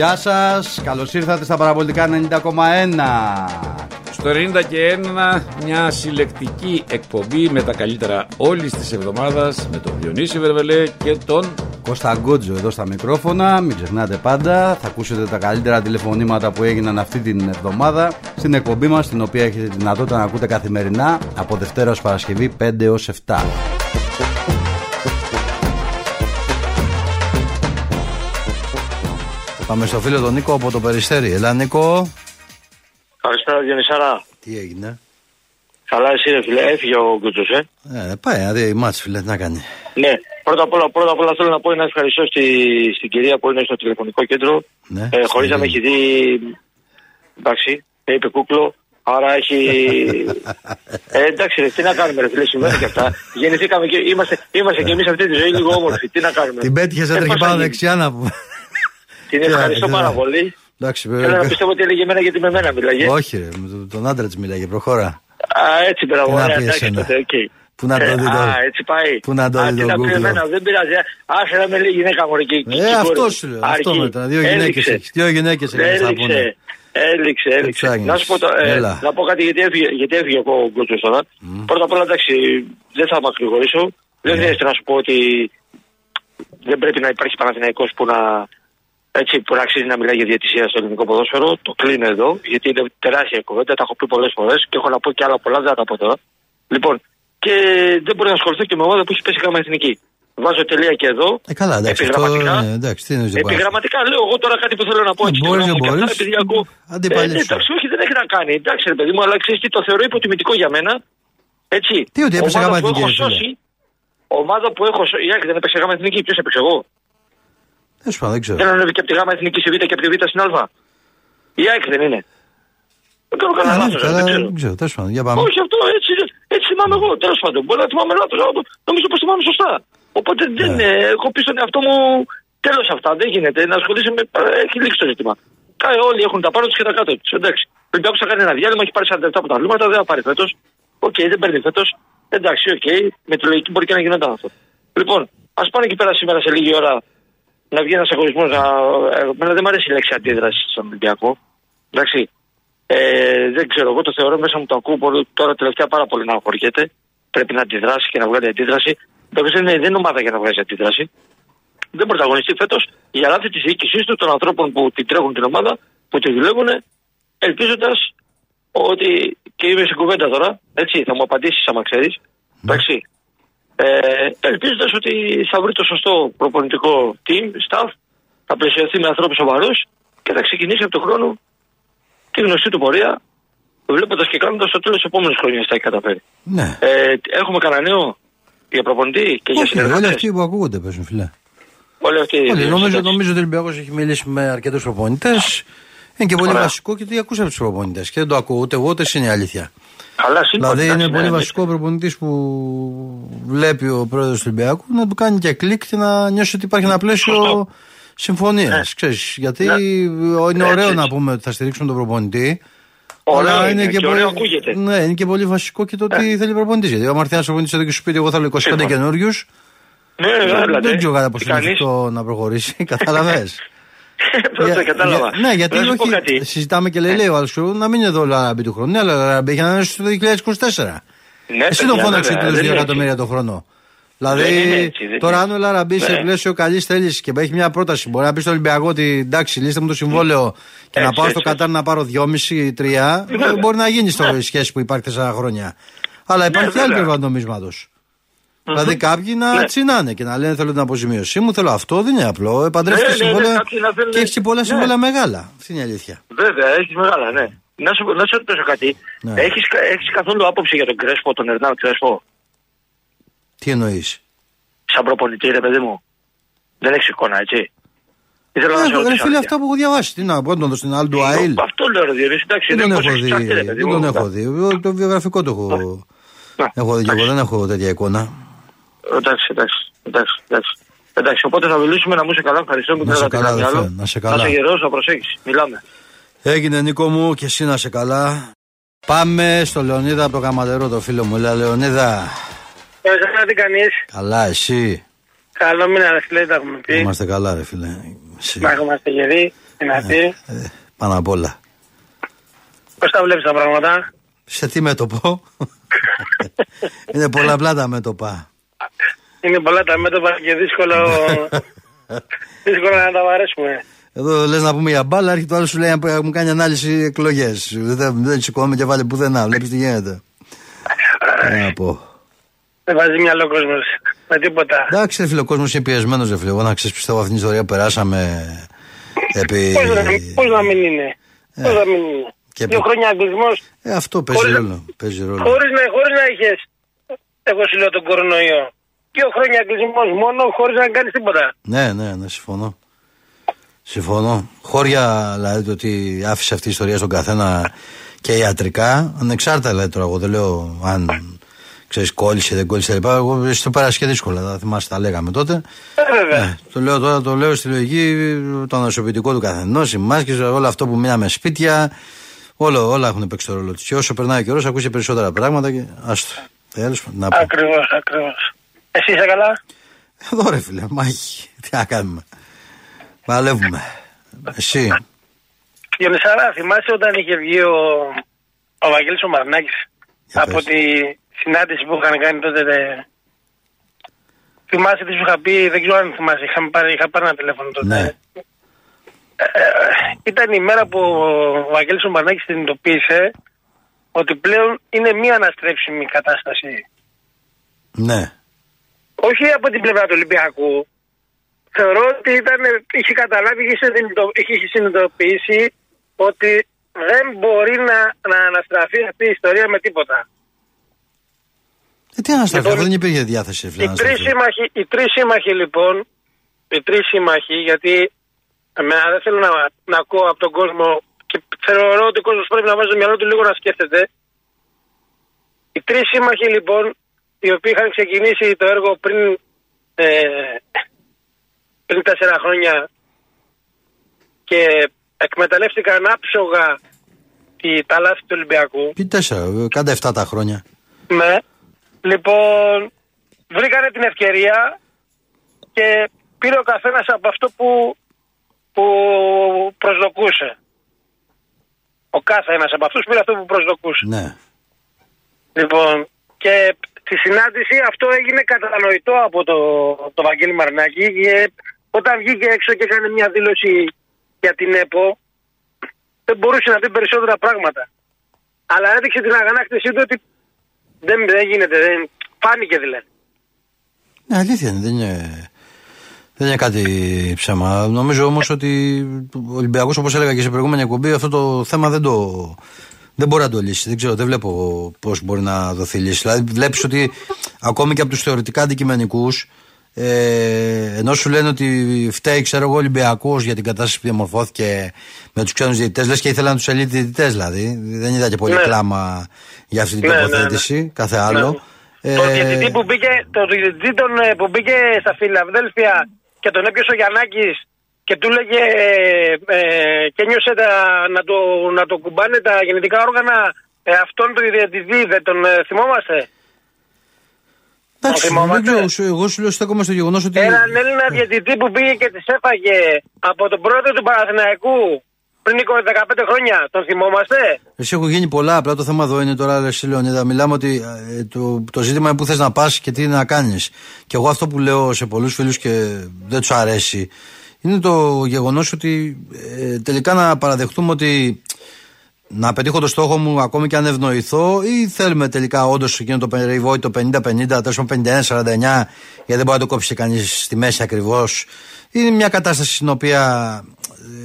Γεια σας, καλώς ήρθατε στα παραπολιτικά 90,1 Στο 90 και 1 μια συλλεκτική εκπομπή με τα καλύτερα όλης της εβδομάδας με τον Διονύση Βερβελέ και τον Κώστα Γκότζο εδώ στα μικρόφωνα, μην ξεχνάτε πάντα, θα ακούσετε τα καλύτερα τηλεφωνήματα που έγιναν αυτή την εβδομάδα στην εκπομπή μας, την οποία έχετε τη δυνατότητα να ακούτε καθημερινά από Δευτέρα ως Παρασκευή 5 έως 7. Πάμε στο φίλο τον Νίκο από το Περιστέρι. Ελά Νίκο. Καλησπέρα Διονυσάρα. Τι έγινε; Καλά εσύ ρε φίλε, έφυγε ο Γκούτσος ε; Ε, πάει να δει η μάτς φίλε, τι να κάνει. Ναι, πρώτα απ' όλα, πρώτα απ' όλα θέλω να πω ένα ευχαριστώ στη, στην κυρία που είναι στο τηλεφωνικό κέντρο. Ναι, ε, χωρίς στην να με έχει δει, εντάξει, με είπε κούκλο. Άρα έχει. ε, εντάξει, ρε, τι να κάνουμε, ρε φίλε, συμβαίνει και αυτά. Γεννηθήκαμε και είμαστε, είμαστε και εμείς αυτή τη ζωή λίγο όμορφοι. Τι να κάνουμε. Την πέτυχες, Ε, έτρεχε πώς θα πάνω γίνει. δεξιά να πούμε. Την Τι να- ευχαριστώ τι πάρα να- πολύ. Εντάξει, Θέλω να βέβαια. πιστεύω ότι έλεγε εμένα γιατί με μένα μιλάγες. Όχι, ρε, με τον- τον άντρα της μιλάγε, προχώρα. Α, έτσι πέρα, Τι να ωραία, πεις εντάξει, εσένα. τότε, οκ. Πού να το Ε, δει το- Α, έτσι πάει. πού να το Α, δει τι το να πει Google; εμένα, δεν πειράζει. ε. Άσε να με λέει γυναίκα μου εκεί. Ε, αυτό σου λέω. Αυτό μετά. Δύο γυναίκες έχεις. Δύο γυναίκες έχεις να Έληξε, πούνε. έληξε, έληξε. ψάχνεις. Να σου πω, το- ε, Έλα. να πω κάτι γιατί έφυγε, γιατί έφυγε ο Γκότσο τώρα. Πρώτα απ' όλα, εντάξει, δεν θα μακρηγορήσω. Δεν Ναι. χρειάζεται να σου πω ότι δεν πρέπει να υπάρχει Παναθηναϊκός που να, έτσι, που να αξίζει να μιλάει για διαιτησία στο ελληνικό ποδόσφαιρο. Το κλείνω εδώ, γιατί είναι τεράστια η κουβέντα. Τα έχω πει πολλές φορές και έχω να πω και άλλα πολλά, δεν θα τα πω τώρα. Λοιπόν, και δεν μπορεί να ασχοληθώ και με ομάδα που έχει πέσει γάμα εθνική. Βάζω τελεία και εδώ. Ε, καλά, εντάξει. Αυτό, Επιγραμματικά. ε, εντάξει, τι εννοείς δεν πάει. Επιγραμματικά λέω εγώ τώρα κάτι που θέλω να πω. Ε, έτσι, μπορείς, στη γνώμη μου δεν και αυτά, μπορείς. επειδή ακούω. Αντιπαλής Ε, ναι, σου. εντάξει, όχι, δεν έχει να κάνει. Εντάξει, ρε παιδί μου, αλλά ξέρεις τι το θεωρώ υποτιμητικό για μένα. Έτσι. Τι, ότι έπεσε Ομάδα γάμα που εθνική, έχω ρε φίλε; σώσει. Ομάδα που έχω σώσει. Η Άκη δεν έπαιξε γάμα εθνική. Ποιος έπαιξε εγώ. Δεν σου πάω, δεν ξέρω. Δεν ανέβηκε από τη γάμα εθνικής στη Β και από τη Β στην Α. Η Άκη δεν είναι. Δεν κάνω κανένα Καλά, λάθος. καλά, Δεν ξέρω. δεν ξέρω. Τέλος πάντων, για πάμε. Όχι αυτό, έτσι, έτσι θυμάμαι εγώ. Τέλος πάντων, μπορεί να θυμάμαι λάθος. Νομίζω πως θυμάμαι σωστά. Οπότε δεν Ναι. ε, έχω πει στον εαυτό μου τέλος αυτά. Δεν γίνεται να ασχολείσαι με. ε, Έχει λήξει το ζήτημα. Κάει όλοι έχουν τα πάνω τους και τα κάτω τους. Εντάξει. Ο Ολυμπιακό θα κάνει ένα διάλειμμα, έχει πάρει 47 πρωταθλήματα, δεν θα πάρει φέτος. Οκ, δεν παίρνει φέτος. Εντάξει, οκ, με τη λογική μπορεί και να γινόταν αυτό. Λοιπόν, ας πάνε εκεί πέρα σήμερα σε λίγη ώρα να βγει ένας αγωνισμό. Να... ε, Εμένα δεν μου αρέσει η λέξη αντίδραση στον Ολυμπιακό. Εντάξει. Ε, δεν ξέρω, εγώ το θεωρώ μέσα μου το ακούω πολύ- τώρα τελευταία πάρα πολύ να αγχωριέται. Πρέπει να αντιδράσει και να βγάλει αντίδραση. Βέβαια δεν είναι, δεν είναι ομάδα για να βγάζει αντίδραση. Δεν πρωταγωνιστεί φέτος για λάθη της διοίκησής του, των ανθρώπων που την τρέχουν την ομάδα, που τη δουλεύουν, ελπίζοντας ότι. και είμαι στην κουβέντα τώρα, έτσι, θα μου απαντήσεις άμα ξέρεις. Εντάξει. Ε, ελπίζοντας ότι θα βρει το σωστό προπονητικό team, staff, θα πλαισιωθεί με ανθρώπους σοβαρούς και θα ξεκινήσει από τον χρόνο τη γνωστή του πορεία, βλέποντας και κάνοντας το τέλος τη επόμενης χρονιάς θα έχει καταφέρει. Ναι. Ε, έχουμε κανένα νέο για προπονητή και για Όχι, ρε, όλοι συνεργάτες; αυτοί που ακούγονται παίζουν, φιλέ. Όλοι αυτοί. Όλοι, νομίζω, εντάξει. νομίζω ότι ο Ολυμπιακός έχει μιλήσει με αρκετούς προπονητές. Είναι και πολύ Ωραία. βασικό και το ακούσα από τους προπονητές. Και δεν το ακούω ούτε εγώ ούτε εσύ είναι η αλήθεια. Καλά, σύμφωνα. Δηλαδή είναι εντάξει, πολύ ναι, βασικό ο προπονητής που βλέπει ο πρόεδρος του Ολυμπιακού να του κάνει και κλικ και να νιώσει ότι υπάρχει ένα πλαίσιο Σωστό. συμφωνίας. Ναι. Γιατί Ναι. είναι Έτσι, ωραίο έτσι. να πούμε ότι θα στηρίξουμε τον προπονητή. Ωραίο αλλά είναι και ωραίο πολύ, ακούγεται. ναι, είναι και πολύ βασικό και το τι θέλει ο προπονητής. Γιατί ο Μαρτιάνο προπονητής εδώ και σου πει: Εγώ θέλω 25 Σύμφωνα. καινούριους. Ναι, έλατε. Δεν ξέρω κατά Τι πόσο είναι κάνεις; αυτό να προχωρήσει. Κατάλαβε. Πρώτα κατάλαβα. ναι, γιατί Να σου πω όχι. κάτι. Συζητάμε και λέει, λέει ο άλλος να μην είναι εδώ ο Λαραμπή του χρόνου. Ναι, αλλά ο Λαραμπή έχει ανανεώσει το 2024. Ναι, Εσύ παιδιά, τον φώναξε βέβαια, τους δεν 2 είναι εκατομμύρια το χρόνο. Δηλαδή, Δεν είναι έτσι, δεν τώρα είναι. αν ο Λαραμπή σε Ναι. πλαίσιο καλής θέλησης και έχει μια πρόταση, μπορεί να πει στο Ολυμπιακό ότι εντάξει, λύστε μου το συμβόλαιο και να Έτσι, πάω στο έτσι, Κατάρ να πάρω 2,5-3. Βέβαια. Μπορεί να γίνει στο σχέση που υπάρχει 4 χρόνια. Αλλά υπάρχει και άλλη Ναι, βέβαια. πλευρά του νομίσματος. Δηλαδή κάποιοι να Ναι. τσινάνε και να λένε θέλω την αποζημίωσή μου, θέλω αυτό. Δεν είναι απλό. Επαντρεύει Ναι, και ναι, ναι, συμβόλαια κάποιοι να θέλουν- και έχεις και πολλά Ναι. συμβόλαια μεγάλα. Αυτή είναι η αλήθεια. Βέβαια, έχεις μεγάλα, ναι. Να σου, να σου ρωτήσω κάτι. Ναι. Έχεις, έχεις καθόλου άποψη για τον Κρέσπο, τον Ερνάν Κρέσπο, Τι εννοείς; σαν προπονητή, ρε παιδί μου. Δεν έχεις εικόνα, έτσι. Ήθελα να σε Ε, Ρε ρωτήσω. φίλε, αλήθεια. αυτά που έχω διαβάσει. Τι να πω, να τον δω στην Αλντου Αίλ. Αυτό λέω, ρε Διονύση, εντάξει. Δεν τον είναι έχω πως έχεις δει. ψαχτεί, ρε παιδί Δεν μου. τον έχω δει. Εγώ Το βιογραφικό το έχω. Ναι. Έχω δει και εγώ, Εντάξει. δεν έχω τέτοια εικόνα. Εντάξει, εντάξει, εντάξει, εντάξει. Εντάξει, οπότε θα μιλήσουμε να μου είσαι καλά. Ευχαριστώ που Να σε δεν καλά, κάτι αδερφέ, άλλο. να σε καλά. Να σε γερός, να προσέχεις. Μιλάμε. Έγινε Νίκο μου και εσύ να σε καλά. Πάμε στο Λεωνίδα από το Καματερό, το φίλο μου. Λέει Λεωνίδα, Εσένα τι κάνεις; καλά εσύ; Καλό μήνα ρε φίλε, τα έχουμε πει. Είμαστε καλά, ρε φίλε. Εσύ. Να είμαστε γεροί, δυνατοί. Ε, πάνω απ' όλα. Πώς τα βλέπεις τα πράγματα; Σε τι μέτωπο; Είναι πολλαπλά τα μέτωπα. Είναι πολλά τα μέτωπα και δύσκολο, δύσκολο να τα βαρέσουμε. Εδώ λες να πούμε για μπάλα, έρχεται το άλλο σου λέει να μου κάνει ανάλυση εκλογές. Δεν, δεν σηκώνουμε και βάλει πουθενά. Βλέπεις τι γίνεται. Τι να πω. Δεν βάζει μυαλό κόσμος με τίποτα. Εντάξει, ρε φίλε, ο κόσμος είναι πιεσμένος, ρε φίλε. Εγώ να ξέρεις, πιστεύω αυτήν την ιστορία περάσαμε επί. Πώς να, πώς να μην είναι; Ε. Πώς να μην είναι; Και Δύο πο- χρόνια αγγλισμός. Ε, αυτό παίζει Χωρίς- ρόλο. Παίζει ρόλο. Χωρίς να, χωρίς να είχε. Εγώ σου λέω τον κορονοϊό. Δύο χρόνια αγγλισμός μόνο χωρίς να κάνεις τίποτα. Ναι, ναι, ναι, συμφωνώ. Συμφωνώ. Χώρια, δηλαδή, το ότι άφησε αυτή η ιστορία στον καθένα και ιατρικά, ανεξάρτητα δηλαδή τώρα, εγώ δεν λέω αν ξέρεις, κόλλησε, δεν κόλλησε κλπ. Εγώ εσύ το πέρασε και δύσκολα, θα θυμάσαι, τα λέγαμε τότε. Ε, βέβαια. Ε, το λέω τώρα, το λέω στη λογική, το ανασωπητικό του καθενός, οι μάσκες, όλο αυτό που μείναμε σπίτια, όλο, όλα έχουν παίξει το ρόλο τους. Και όσο περνάει ο καιρός, ακούσει περισσότερα πράγματα και άστο. Τέλος πάντων, να πω. Ακριβώς, ακριβώς. Εσύ είσαι καλά; Εδώ ρε φίλε, μάχη. Τι να κάνουμε. Παλεύουμε. Εσύ. Διονυσάρα, θυμάσαι όταν είχε βγει ο, ο Βαγγέλης ο Μαρνάκης Για από πες. τη συνάντηση που είχαν κάνει τότε. Δε... Θυμάσαι τι σου είχα πει, δεν ξέρω αν θυμάσαι, είχα πάρει, είχα πάρει ένα τηλέφωνο τότε. Ναι. Ε, ε, ήταν η μέρα που ο Βαγγέλης ο Μαρνάκης συνειδητοποίησε ότι πλέον είναι μία αναστρέψιμη κατάσταση. Ναι. Όχι από την πλευρά του Ολυμπιακού. Θεωρώ ότι ήταν, είχε καταλάβει, είχε συνειδητο- είχε συνειδητοποιήσει ότι δεν μπορεί να, να αναστραφεί αυτή η ιστορία με τίποτα. Ε, τι αναστραφεί, Λοιπόν, αφού δεν υπήρχε διάθεση. Φίλε, Οι να τρεις αναστραφεί. σύμμαχοι, οι τρεις σύμμαχοι λοιπόν, οι τρεις σύμμαχοι, γιατί εμένα δεν θέλω να, να ακούω από τον κόσμο και θεωρώ ότι ο κόσμος πρέπει να βάζει το μυαλό του λίγο να σκέφτεται. Οι τρεις σύμμαχοι λοιπόν, οι οποίοι είχαν ξεκινήσει το έργο πριν, ε, πριν τέσσερα χρόνια και εκμεταλλεύτηκαν άψογα τη, τα λάθη του Ολυμπιακού. Τι τέσσερα, ε, κάντε 7 τα χρόνια. Ναι. Λοιπόν, βρήκανε την ευκαιρία και πήρε ο καθένας από αυτό που, που προσδοκούσε. Ο κάθε ένας από αυτούς πήρε αυτό που προσδοκούσε. Ναι. Λοιπόν, και στη συνάντηση αυτό έγινε κατανοητό από το, το Βαγγέλη Μαρνάκη και όταν βγήκε έξω και έκανε μια δήλωση για την ΕΠΟ δεν μπορούσε να πει περισσότερα πράγματα. Αλλά έδειξε την αγανάκτησή του ότι δεν, δεν γίνεται, δεν, φάνηκε δηλαδή. Ναι, αλήθεια είναι, δεν είναι, δεν είναι κάτι ψέμα. Νομίζω όμως ότι ο Ολυμπιακός, όπως έλεγα και σε προηγούμενη εκπομπή, αυτό το θέμα δεν το. Δεν μπορεί να το λύσει. Δεν ξέρω, δεν βλέπω πώς μπορεί να δοθεί λύση. Δηλαδή, βλέπεις ότι ακόμη και από τους θεωρητικά αντικειμενικούς, ε, ενώ σου λένε ότι φταίει, ξέρω εγώ, ο Ολυμπιακός για την κατάσταση που διαμορφώθηκε με τους ξένους διαιτητές, λες και ήθελαν τους ελίτ διαιτητές δηλαδή. Δεν είδα και πολύ Ναι. κλάμα για αυτή την Ναι, ναι, ναι. τοποθέτηση, κάθε άλλο. το Ε, διαιτητή που μπήκε, το διαιτητή τον, ε, που μπήκε στα Φιλαδέλφια και τον έπιασε ο Γιαννάκης και του έλεγε ε, ε, και νιώσε τα, να, το, να το κουμπάνε τα γενετικά όργανα ε, αυτόν του διαιτητή, δεν τον ε, θυμόμαστε; Εντάξει, Το θυμόμαστε; δεν ξέρω, σου- εγώ σου λέω στέκομαι στο γεγονός ότι. Έναν Έλληνα διαιτητή που πήγε και τις έφαγε από τον πρόεδρο του Παναθηναϊκού πριν 15 χρόνια. Τον θυμόμαστε; Εσύ έχω γίνει πολλά. Απλά το θέμα εδώ είναι τώρα, εσύ Λεωνίδα. Μιλάμε ότι ε, το, το ζήτημα είναι πού θες να πας και τι να κάνεις. Και εγώ αυτό που λέω σε πολλούς φίλους και δεν τους αρέσει είναι το γεγονός ότι ε, τελικά να παραδεχτούμε ότι να πετύχω το στόχο μου ακόμη και αν ευνοηθώ ή θέλουμε τελικά όντως εκείνο το περιβόητο 50-50, τέλος 51-49, γιατί δεν μπορεί να το κόψει κανείς στη μέση ακριβώς. Είναι μια κατάσταση στην οποία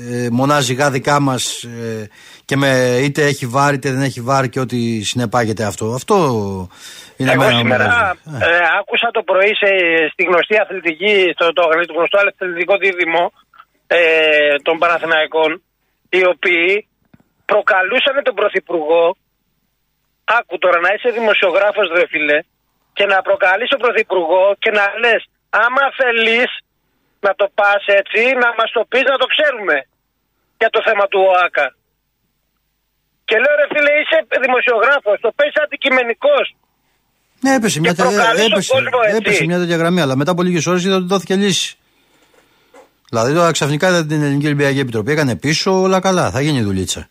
ε, μονάζει γάδικα μας ε, και με είτε έχει βάρη είτε δεν έχει βάρη και ό,τι συνεπάγεται αυτό. Αυτό είναι Εγώ εμένα που σήμερα μου ε, άκουσα το πρωί σε, στη γνωστή αθλητική, στο το, το γνωστό αθλητικό δίδυμο ε, των Παναθηναϊκών, οι οποίοι προκαλούσαν τον Πρωθυπουργό, άκου τώρα να είσαι δημοσιογράφος ρε φίλε, και να προκαλείς τον Πρωθυπουργό και να λες, άμα θέλεις να το πας έτσι, να μας το πεις να το ξέρουμε για το θέμα του ΟΑΚΑ. Και λέω ρε φίλε είσαι δημοσιογράφος, το πες αντικειμενικός. Ναι, έπεσε μια, Και προκαλείς τον έπεσε, κόσμο, έτσι. έπεσε μια τέτοια γραμμή, αλλά μετά από λίγες ώρες είδα ότι δόθηκε λύση. Δηλαδή τώρα ξαφνικά είδα την Ελληνική Ολυμπιακή Επιτροπή έκανε πίσω όλα καλά. Θα γίνει δουλίτσα.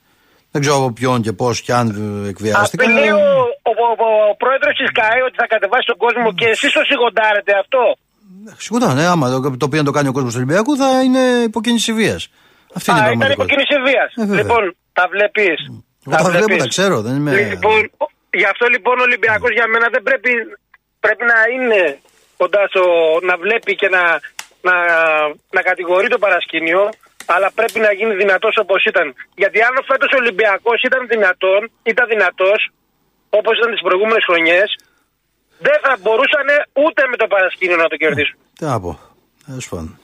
Δεν ξέρω από ποιον και πώς και αν ε, εκβιάστηκαν. Απειλεί αλλά- ο, ο, ο, ο πρόεδρος της ΚΑΕ ότι θα κατεβάσει τον κόσμο και εσείς το σιγοντάρετε αυτό. Σίγουρα, ναι, άμα το, το οποίο το κάνει ο κόσμος του Ολυμπιακού θα είναι υποκίνηση βίας. Αυτή είναι η Α, ήταν πραγματικότητα. υποκίνηση βίας. Ε, βέβαια. λοιπόν, τα βλέπεις. Εγώ τα βλέπω, τα ξέρω. Δεν είμαι... Λοιπόν, ο- γι' αυτό λοιπόν ο Ολυμπιακός για μένα δεν πρέπει, πρέπει να είναι κοντά στο να βλέπει και να, να, να κατηγορεί το παρασκήνιο, αλλά πρέπει να γίνει δυνατός όπως ήταν. Γιατί αν φέτος ο Ολυμπιακός ήταν δυνατόν, ήταν δυνατός, όπως ήταν τις προηγούμενες χρονιές, δεν θα μπορούσαν ούτε με το παρασκήνιο να το κερδίσουν. Τι να πω. Τέλος πάντων.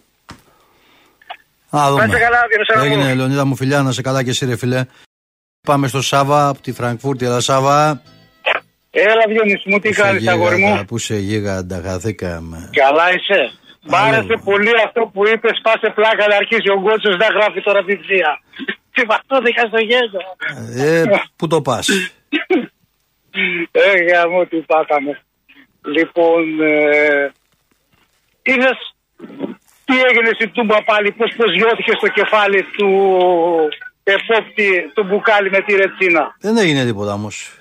Α, Να δούμε. είστε καλά, Διονυσάρα μου. Έγινε, Λεωνίδα μου, φιλιά, να σε καλά και εσύ, ρε φιλέ. Πάμε στο Σάβα από τη Φραγκφούρτη. Έλα, Σάβα. Έλα, Διονύση μου, τι Πού σε κάνεις, αγόρι γίγαντα, μου. Πού σε γίγαντα, χαθήκαμε. Καλά είσαι. Μ' Άλλο. άρεσε πολύ αυτό που είπες, σπάσε πλάκα να αρχίσει ο Γκότσος να γράφει τώρα βιβλία. Τι βαστώθηκα στο γέλιο. Ε, πού το πας; Ε, γαμώ, τι πάθαμε. Λοιπόν, ε, είδες τι έγινε στην Τούμπα πάλι, πώς προσγειώθηκε στο κεφάλι του επόπτη του μπουκάλι με τη ρετσίνα. Δεν έγινε τίποτα όμως.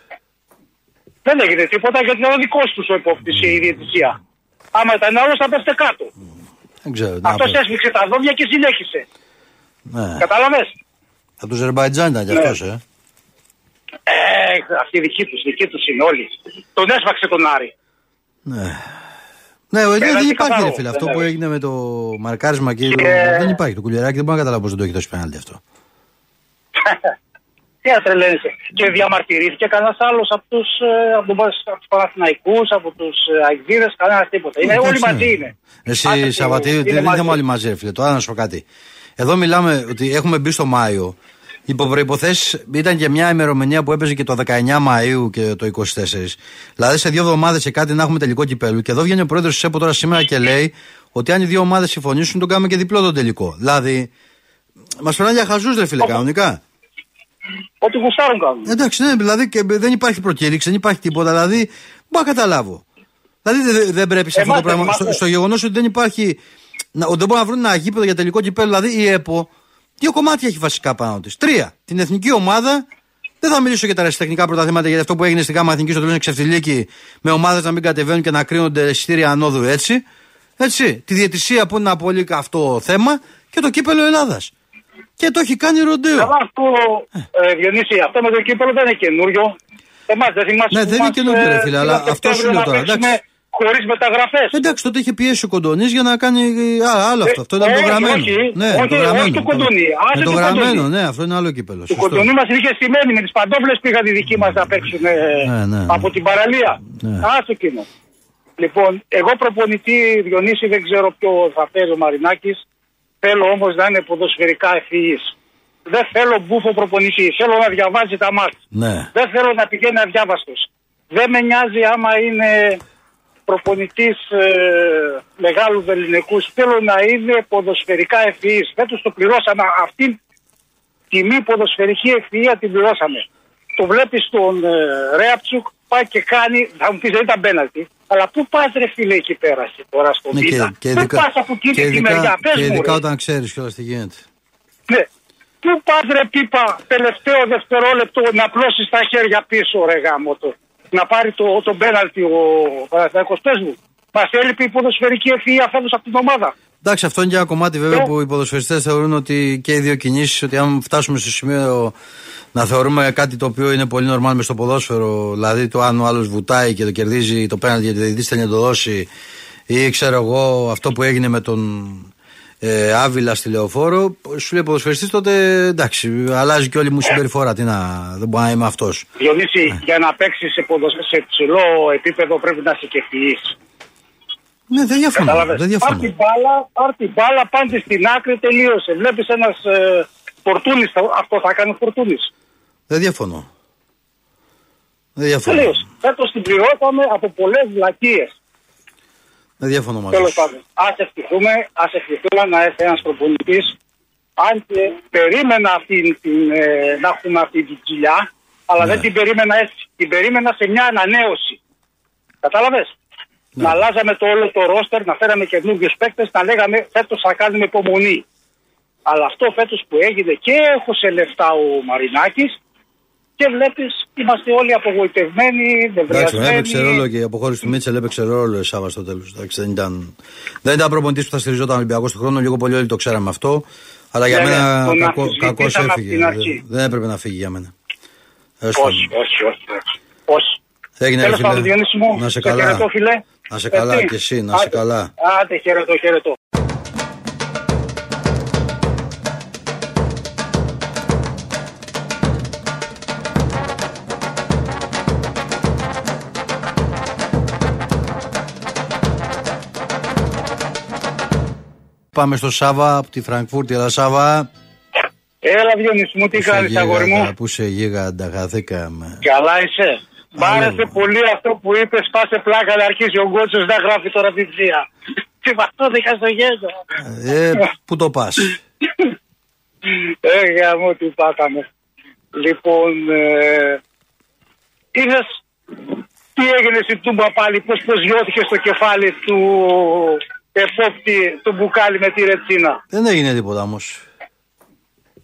Δεν έγινε τίποτα γιατί ήταν ο δικός τους ο επόπτης η διαιτησία. Άμα ήταν άλλος θα πέφτε κάτω. Δεν ξέρω. τι να Αυτός πω. έσφιξε τα δόντια και συνέχισε. Ναι. Κατάλαβες; Από το Ζερμπαϊτζάν ήταν κι Ναι. αυτός, ε. Ε, αυτή δική τους, δική τους είναι όλοι. Τον έσφαξε τον Άρη. Ναι. Ναι, δεν, Πέναλτι δεν υπάρχει, καθαρό. ρε φίλε. Αυτό Δεν που είναι. έγινε με το μαρκάρισμα και, το- Και- δεν υπάρχει. Το κουλιαράκι δεν μπορώ να καταλάβω πώς δεν το έχει δώσει πέναλτι αυτό. Τι ατρελαίνεσαι. Και διαμαρτυρήθηκε κανένας άλλος από τους από τους- από τους Παναθηναϊκούς, από τους Αγγλίδε, κανένας τίποτα. Είναι, όλοι Εντάξει, μαζί ναι. είναι. Εσύ, Άσε, Σαββατίδη, είναι δεν είναι μαζί. θέμα όλοι μαζί, ρε φίλε. Τώρα να σου πω κάτι. Εδώ μιλάμε ότι έχουμε μπει στο Μάιο. Υπό προποθέσει ήταν και μια ημερομηνία που έπαιζε και το 19 Μαου και το 24. Δηλαδή σε δύο εβδομάδες και κάτι να έχουμε τελικό κυπέλου. Και εδώ βγαίνει ο πρόεδρος της ΕΠΟ τώρα σήμερα και λέει ότι αν οι δύο ομάδες συμφωνήσουν, τον κάνουμε και διπλό τον τελικό. Δηλαδή, μας περνάνε για χαζούς, ρε φίλε, κανονικά. Ό,τι γουστάρουν κάνουν. Εντάξει, ναι, δηλαδή και δεν υπάρχει προκήρυξη, δεν υπάρχει τίποτα. Δηλαδή, μπορώ να καταλάβω. Δηλαδή δεν δεν πρέπει σε αυτό το Εμάς, πράγμα. εμάς, Στο, ε. στο γεγονός ότι δεν υπάρχει. Να, ότι δεν μπορούν να βρουν ένα γήπεδο για τελικό κυπέλο. Δηλαδή η ΕΠΟ, δύο κομμάτια έχει βασικά πάνω της. Τρία. Την εθνική ομάδα. Δεν θα μιλήσω για τα αριστερά πρωταθλήματα γιατί αυτό που έγινε στην ΓΑΜΑ Εθνική στο τέλος είναι ξεφτιλίκι με ομάδες να μην κατεβαίνουν και να κρίνονται εισιτήρια ανόδου έτσι. Έτσι. Τη διαιτησία που είναι ένα πολύ καυτό θέμα και το κύπελο Ελλάδας. Και το έχει κάνει ροντέο. Καλά αυτό, ε, Διονύση, αυτό με το κύπελο δεν είναι καινούριο. Εμάς δεν θυμάσαι Ναι, που δεν είναι μας, καινούριο, ρε ε, φίλε, πήραν αλλά το αυτός σου Σεπτέμβριο λέω να τώρα, παίξουμε εντάξει. Χωρίς μεταγραφές. Εντάξει, τότε είχε πιέσει ο Κοντονής για να κάνει. Α, άλλο αυτό. Αυτό ήταν Ε, το όχι, γραμμένο. όχι, ναι, όχι, το όχι γραμμένο. του Κοντονή, άσε Με το του γραμμένο, Κοντονή. ναι, αυτό είναι άλλο κύπελο. Του κοντονού μας είχε στημένη με τις παντόφλες πήγαν οι δικοί μας να παίξουν ε, Ναι, ναι, ναι. από την παραλία. Ναι. Άστο εκείνο. Λοιπόν, εγώ προπονητή Διονύση δεν ξέρω ποιο θα φέρει ο Μαρινάκης. Θέλω όμως να είναι ποδοσφαιρικά ευφυής. Δεν θέλω μπούφο προπονητής. Θέλω να διαβάζει τα μάτια. Ναι. Δεν θέλω να πηγαίνει αδιάβαστος. Δεν με νοιάζει άμα είναι προπονητής ε, μεγάλου βεληνικού. Θέλω να είναι ποδοσφαιρικά ευφυής. Φέτος το πληρώσαμε αυτή τιμή ποδοσφαιρική ευφυΐα την πληρώσαμε. Το βλέπεις τον ε, Ρέαπτσουκ πάει και κάνει, θα μου πεις δεν ήταν πέναλτι, αλλά πού πας ρε φίλε εκεί πέρα εσύ, τώρα στον Ναι, ναι, και, και Πού ειδικά, πας από εκεί και τη ειδικά, μεριά, πες και μου ειδικά ρε. όταν ξέρεις κιόλας τι γίνεται. Ναι. Πού πας ρε πίπα τελευταίο δευτερόλεπτο να πλώσεις τα χέρια πίσω ρε γάμο το. Να πάρει το, το πέναλτι ο Παναθηναϊκός πες μου. Μας έλειπε η ποδοσφαιρική ευφυΐα φέτος από την ομάδα. Εντάξει, αυτό είναι και ένα κομμάτι βέβαια Ναι. που οι ποδοσφαιριστές θεωρούν ότι και οι δύο κινήσεις, ότι αν φτάσουμε στο σημείο να θεωρούμε κάτι το οποίο είναι πολύ νορμάλ μες στο ποδόσφαιρο, δηλαδή το αν ο άλλος βουτάει και το κερδίζει το πέναλτι γιατί ο διαιτητής θέλει να το δώσει, ή ξέρω εγώ αυτό που έγινε με τον ε, Άβυλα στη λεωφόρο, σου λέει ποδοσφαιριστής τότε εντάξει, αλλάζει και όλη μου η συμπεριφορά. Τι να, δεν μπορεί να είμαι αυτός. Διονύση, για να παίξεις σε, ποδοσ- σε ψηλό επίπεδο πρέπει να είσαι και ευφυής. Ναι, δεν διαφωνώ. Κατάλαβες. Δεν Πάρ' διαφωνώ. την μπάλα, πάρ' την μπάλα, πάντε στην άκρη, τελείωσε. Βλέπεις ένας ε, Φορτούνης, θα- αυτό θα κάνει ο Φορτούνης. Δεν διαφωνώ. Δεν διαφωνώ. Τελείωσε. Φέτος την πληρώσαμε από πολλές βλακίες. Δεν διαφωνώ μαζί Τέλος σου. πάντων. Ας ευχηθούμε, ας ευχηθούμε να έρθει ένας προπονητής. Αν και περίμενα αυτή την, ε, να έχουμε αυτή την κοιλιά, αλλά Ναι. δεν την περίμενα έτσι. Την περίμενα σε μια ανανέωση. Κατάλαβες; Να αλλάζαμε το όλο το ρόστερ, να φέραμε καινούριου παίκτες, να λέγαμε φέτος θα κάνουμε υπομονή. Αλλά αυτό φέτος που έγινε και έχω σε λεφτά ο Μαρινάκης και βλέπεις είμαστε όλοι απογοητευμένοι, Εντάξει, νευριασμένοι. έπαιξε ρόλο και η αποχώρηση του Μίτσελ έπαιξε ρόλο η Σάβα στο τέλος. Δεν ήταν, δεν ήταν προπονητής που θα στηριζόταν ο Ολυμπιακός του χρόνου. Λίγο πολύ όλοι το ξέραμε αυτό. Αλλά για Ναι, ναι, μένα τον κακό, αμφισβητήσαμε κακός από έφυγε. την αρχή. Δεν, δεν έπρεπε να φύγει για μένα. Έστω. Όχι, όχι, όχι. όχι. Έγινε, ρε Τέλος φίλε. πάντων, Διονύση μου, Να σε σε καλά. χαιρετώ, φίλε. Να σε καλά Έτσι. και εσύ, να σε Άντε. καλά. Άντε, χαιρετώ, χαιρετώ. Πάμε στο Σάβα από τη Φραγκφούρτη. Έλα, Σάβα. Έλα, Διονύση μου, τι Πού σε κάνεις, αγόρι μου; γίγαντα, Πού σε γίγαντα, χαθήκαμε. Καλά είσαι. Μ' Άλλο. άρεσε πολύ αυτό που είπες, σπάσε πλάκα να αρχίσει ο Γκότσος να γράφει τώρα βιβλία. Τι βαστώθηκα στο γέλιο. Ε, πού το πας; Ε, γαμώ τι πάθαμε. Λοιπόν, ε, είδες τι έγινε στην Τούμπα πάλι, πώς προσγειώθηκε στο κεφάλι του επόπτη του μπουκάλι με τη ρετσίνα. Δεν έγινε τίποτα όμως.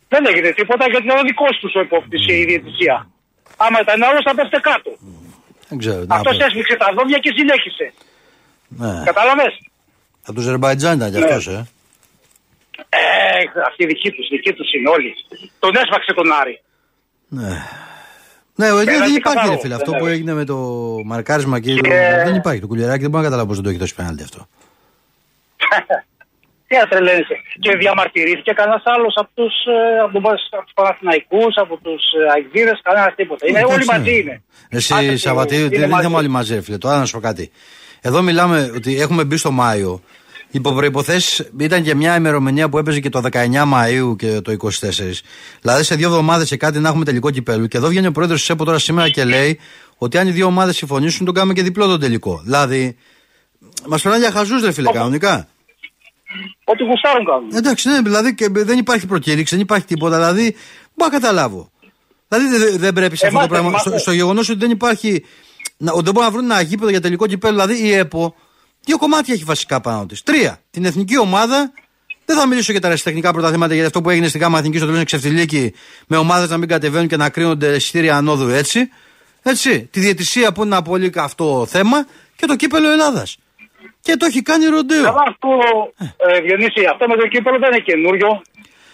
Δεν έγινε τίποτα γιατί ήταν ο δικός τους ο επόπτης και η διαιτησία. Άμα ήταν άλλος θα πέφτε κάτω. Δεν ξέρω. τι να Αυτός πω. έσφιξε τα δόντια και συνέχισε. Ναι. Κατάλαβες; Από το Αζερμπαϊτζάν ήταν κι Ναι. αυτός, ε. Ε, αυτή δική τους, δική τους είναι όλοι. Τον έσφαξε τον Άρη. Ναι. Ναι, δεν, Πέναλτι δεν υπάρχει καθαρό. ρε φίλε. Αυτό Δεν που είναι. έγινε με το μαρκάρισμα και, το- Και- δεν υπάρχει. Το κουλιαράκι δεν μπορώ να καταλάβω πώς δεν το έχει δώσει πέναλτι αυτό. Τι ατρελαίνεσαι. Και διαμαρτυρήθηκε κανένας άλλος από τους από τους από τους Παναθηναϊκούς, από τους Αγγλίδε, κανένας τίποτα. Είναι, Εντάξει, όλοι ναι. μαζί είναι. Εσύ Άντε, Σαββατίδη, είναι δεν είναι μαζί. θέμα όλοι μαζί, ρε φίλε. Τώρα να σου πω κάτι. Εδώ μιλάμε ότι έχουμε μπει στο Μάιο. Υπό προποθέσει ήταν και μια ημερομηνία που έπαιζε και το 19 Μαου και το 24. Δηλαδή σε δύο εβδομάδες και κάτι να έχουμε τελικό κυπέλου. Και εδώ βγαίνει ο πρόεδρος της ΕΠΟ τώρα σήμερα και λέει ότι αν οι δύο ομάδες συμφωνήσουν, τον κάνουμε και διπλό τον τελικό. Δηλαδή, μας περνάνε για χαζούς, ρε φίλε, κανονικά. Ό,τι γουστάρουν κάνουν. Εντάξει, ναι, δηλαδή και δεν υπάρχει προκήρυξη, δεν υπάρχει τίποτα. Δηλαδή, μπορώ να καταλάβω. Δηλαδή δεν δεν πρέπει σε αυτό το Εμάς, πράγμα. εμάς, Στο, ε. στο γεγονός ότι δεν υπάρχει. Να, ότι δεν μπορούν να βρουν ένα γήπεδο για τελικό κυπέλο. Δηλαδή η ΕΠΟ δύο κομμάτια έχει βασικά πάνω της. Τρία. Την εθνική ομάδα. Δεν θα μιλήσω για τα αριστερά πρωταθλήματα γιατί αυτό που έγινε στην ΓΑΜΑ Εθνική στο τέλος είναι ξεφτιλίκι με ομάδες να μην κατεβαίνουν και να κρίνονται εισιτήρια ανόδου έτσι. Έτσι. Τη διαιτησία που είναι ένα πολύ καυτό θέμα και το κύπελο Ελλάδας. Και το έχει κάνει ροντέο. Καλά αυτό, ε, Διονύση, αυτό με το κύπελο δεν είναι καινούριο.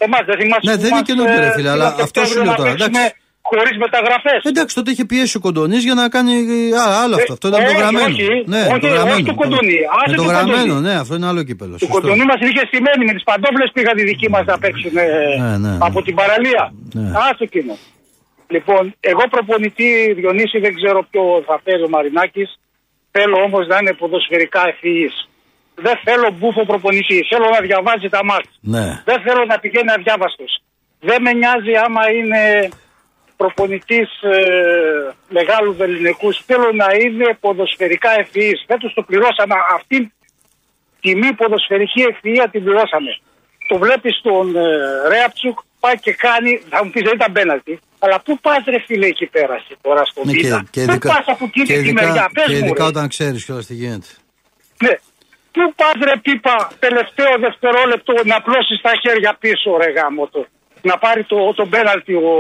Εμάς δεν θυμάσαι Ναι, που δεν είναι μας, καινούριο, ρε ε, φίλε, πήγαν αλλά το αυτός σου Σεπτέμβριο λέω να τώρα, παίξουμε εντάξει. Χωρίς μεταγραφές. Εντάξει, τότε είχε πιέσει ο Κοντονής για να κάνει α, άλλο αυτό. Αυτό ήταν Ε, το όχι, γραμμένο. όχι, ναι, όχι, το όχι γραμμένο. του Κοντονή, άσε Με το του γραμμένο, Κοντονή. ναι, αυτό είναι άλλο κύπελο. Του σωστό. κοντονού μας είχε στημένη με τις παντόφλες πήγαν οι δικοί μας να παίξουν ε, Ναι, ναι, ναι. από την παραλία. Ναι. Άσε εκείνο. Λοιπόν, εγώ προπονητή Διονύση δεν ξέρω ποιο θα φέρει ο Μαρινάκης. Θέλω όμως να είναι ποδοσφαιρικά ευφυής. Δεν θέλω μπούφο προπονητής. Θέλω να διαβάζει τα μάτια. Ναι. Δεν θέλω να πηγαίνει αδιάβαστος. Δεν με νοιάζει άμα είναι προπονητής ε, μεγάλου ελληνικού. Θέλω να είναι ποδοσφαιρικά ευφυής. Φέτος το πληρώσαμε αυτή τιμή ποδοσφαιρική ευφυΐα την πληρώσαμε. Το βλέπεις τον ε, Ρέαπτσουκ πάει και κάνει, θα μου πεις δεν ήταν πέναλτι, αλλά πού πας ρε φίλε εκεί πέρα εσύ τώρα στον Ναι, ναι, και, και Πού ειδικά, πας από εκεί και τη ειδικά, μεριά, πες και μου ειδικά ρε. όταν ξέρεις κιόλας τι γίνεται. Ναι. Πού πας ρε πίπα τελευταίο δευτερόλεπτο να πλώσεις τα χέρια πίσω ρε γάμο το. Να πάρει το, το πέναλτι ο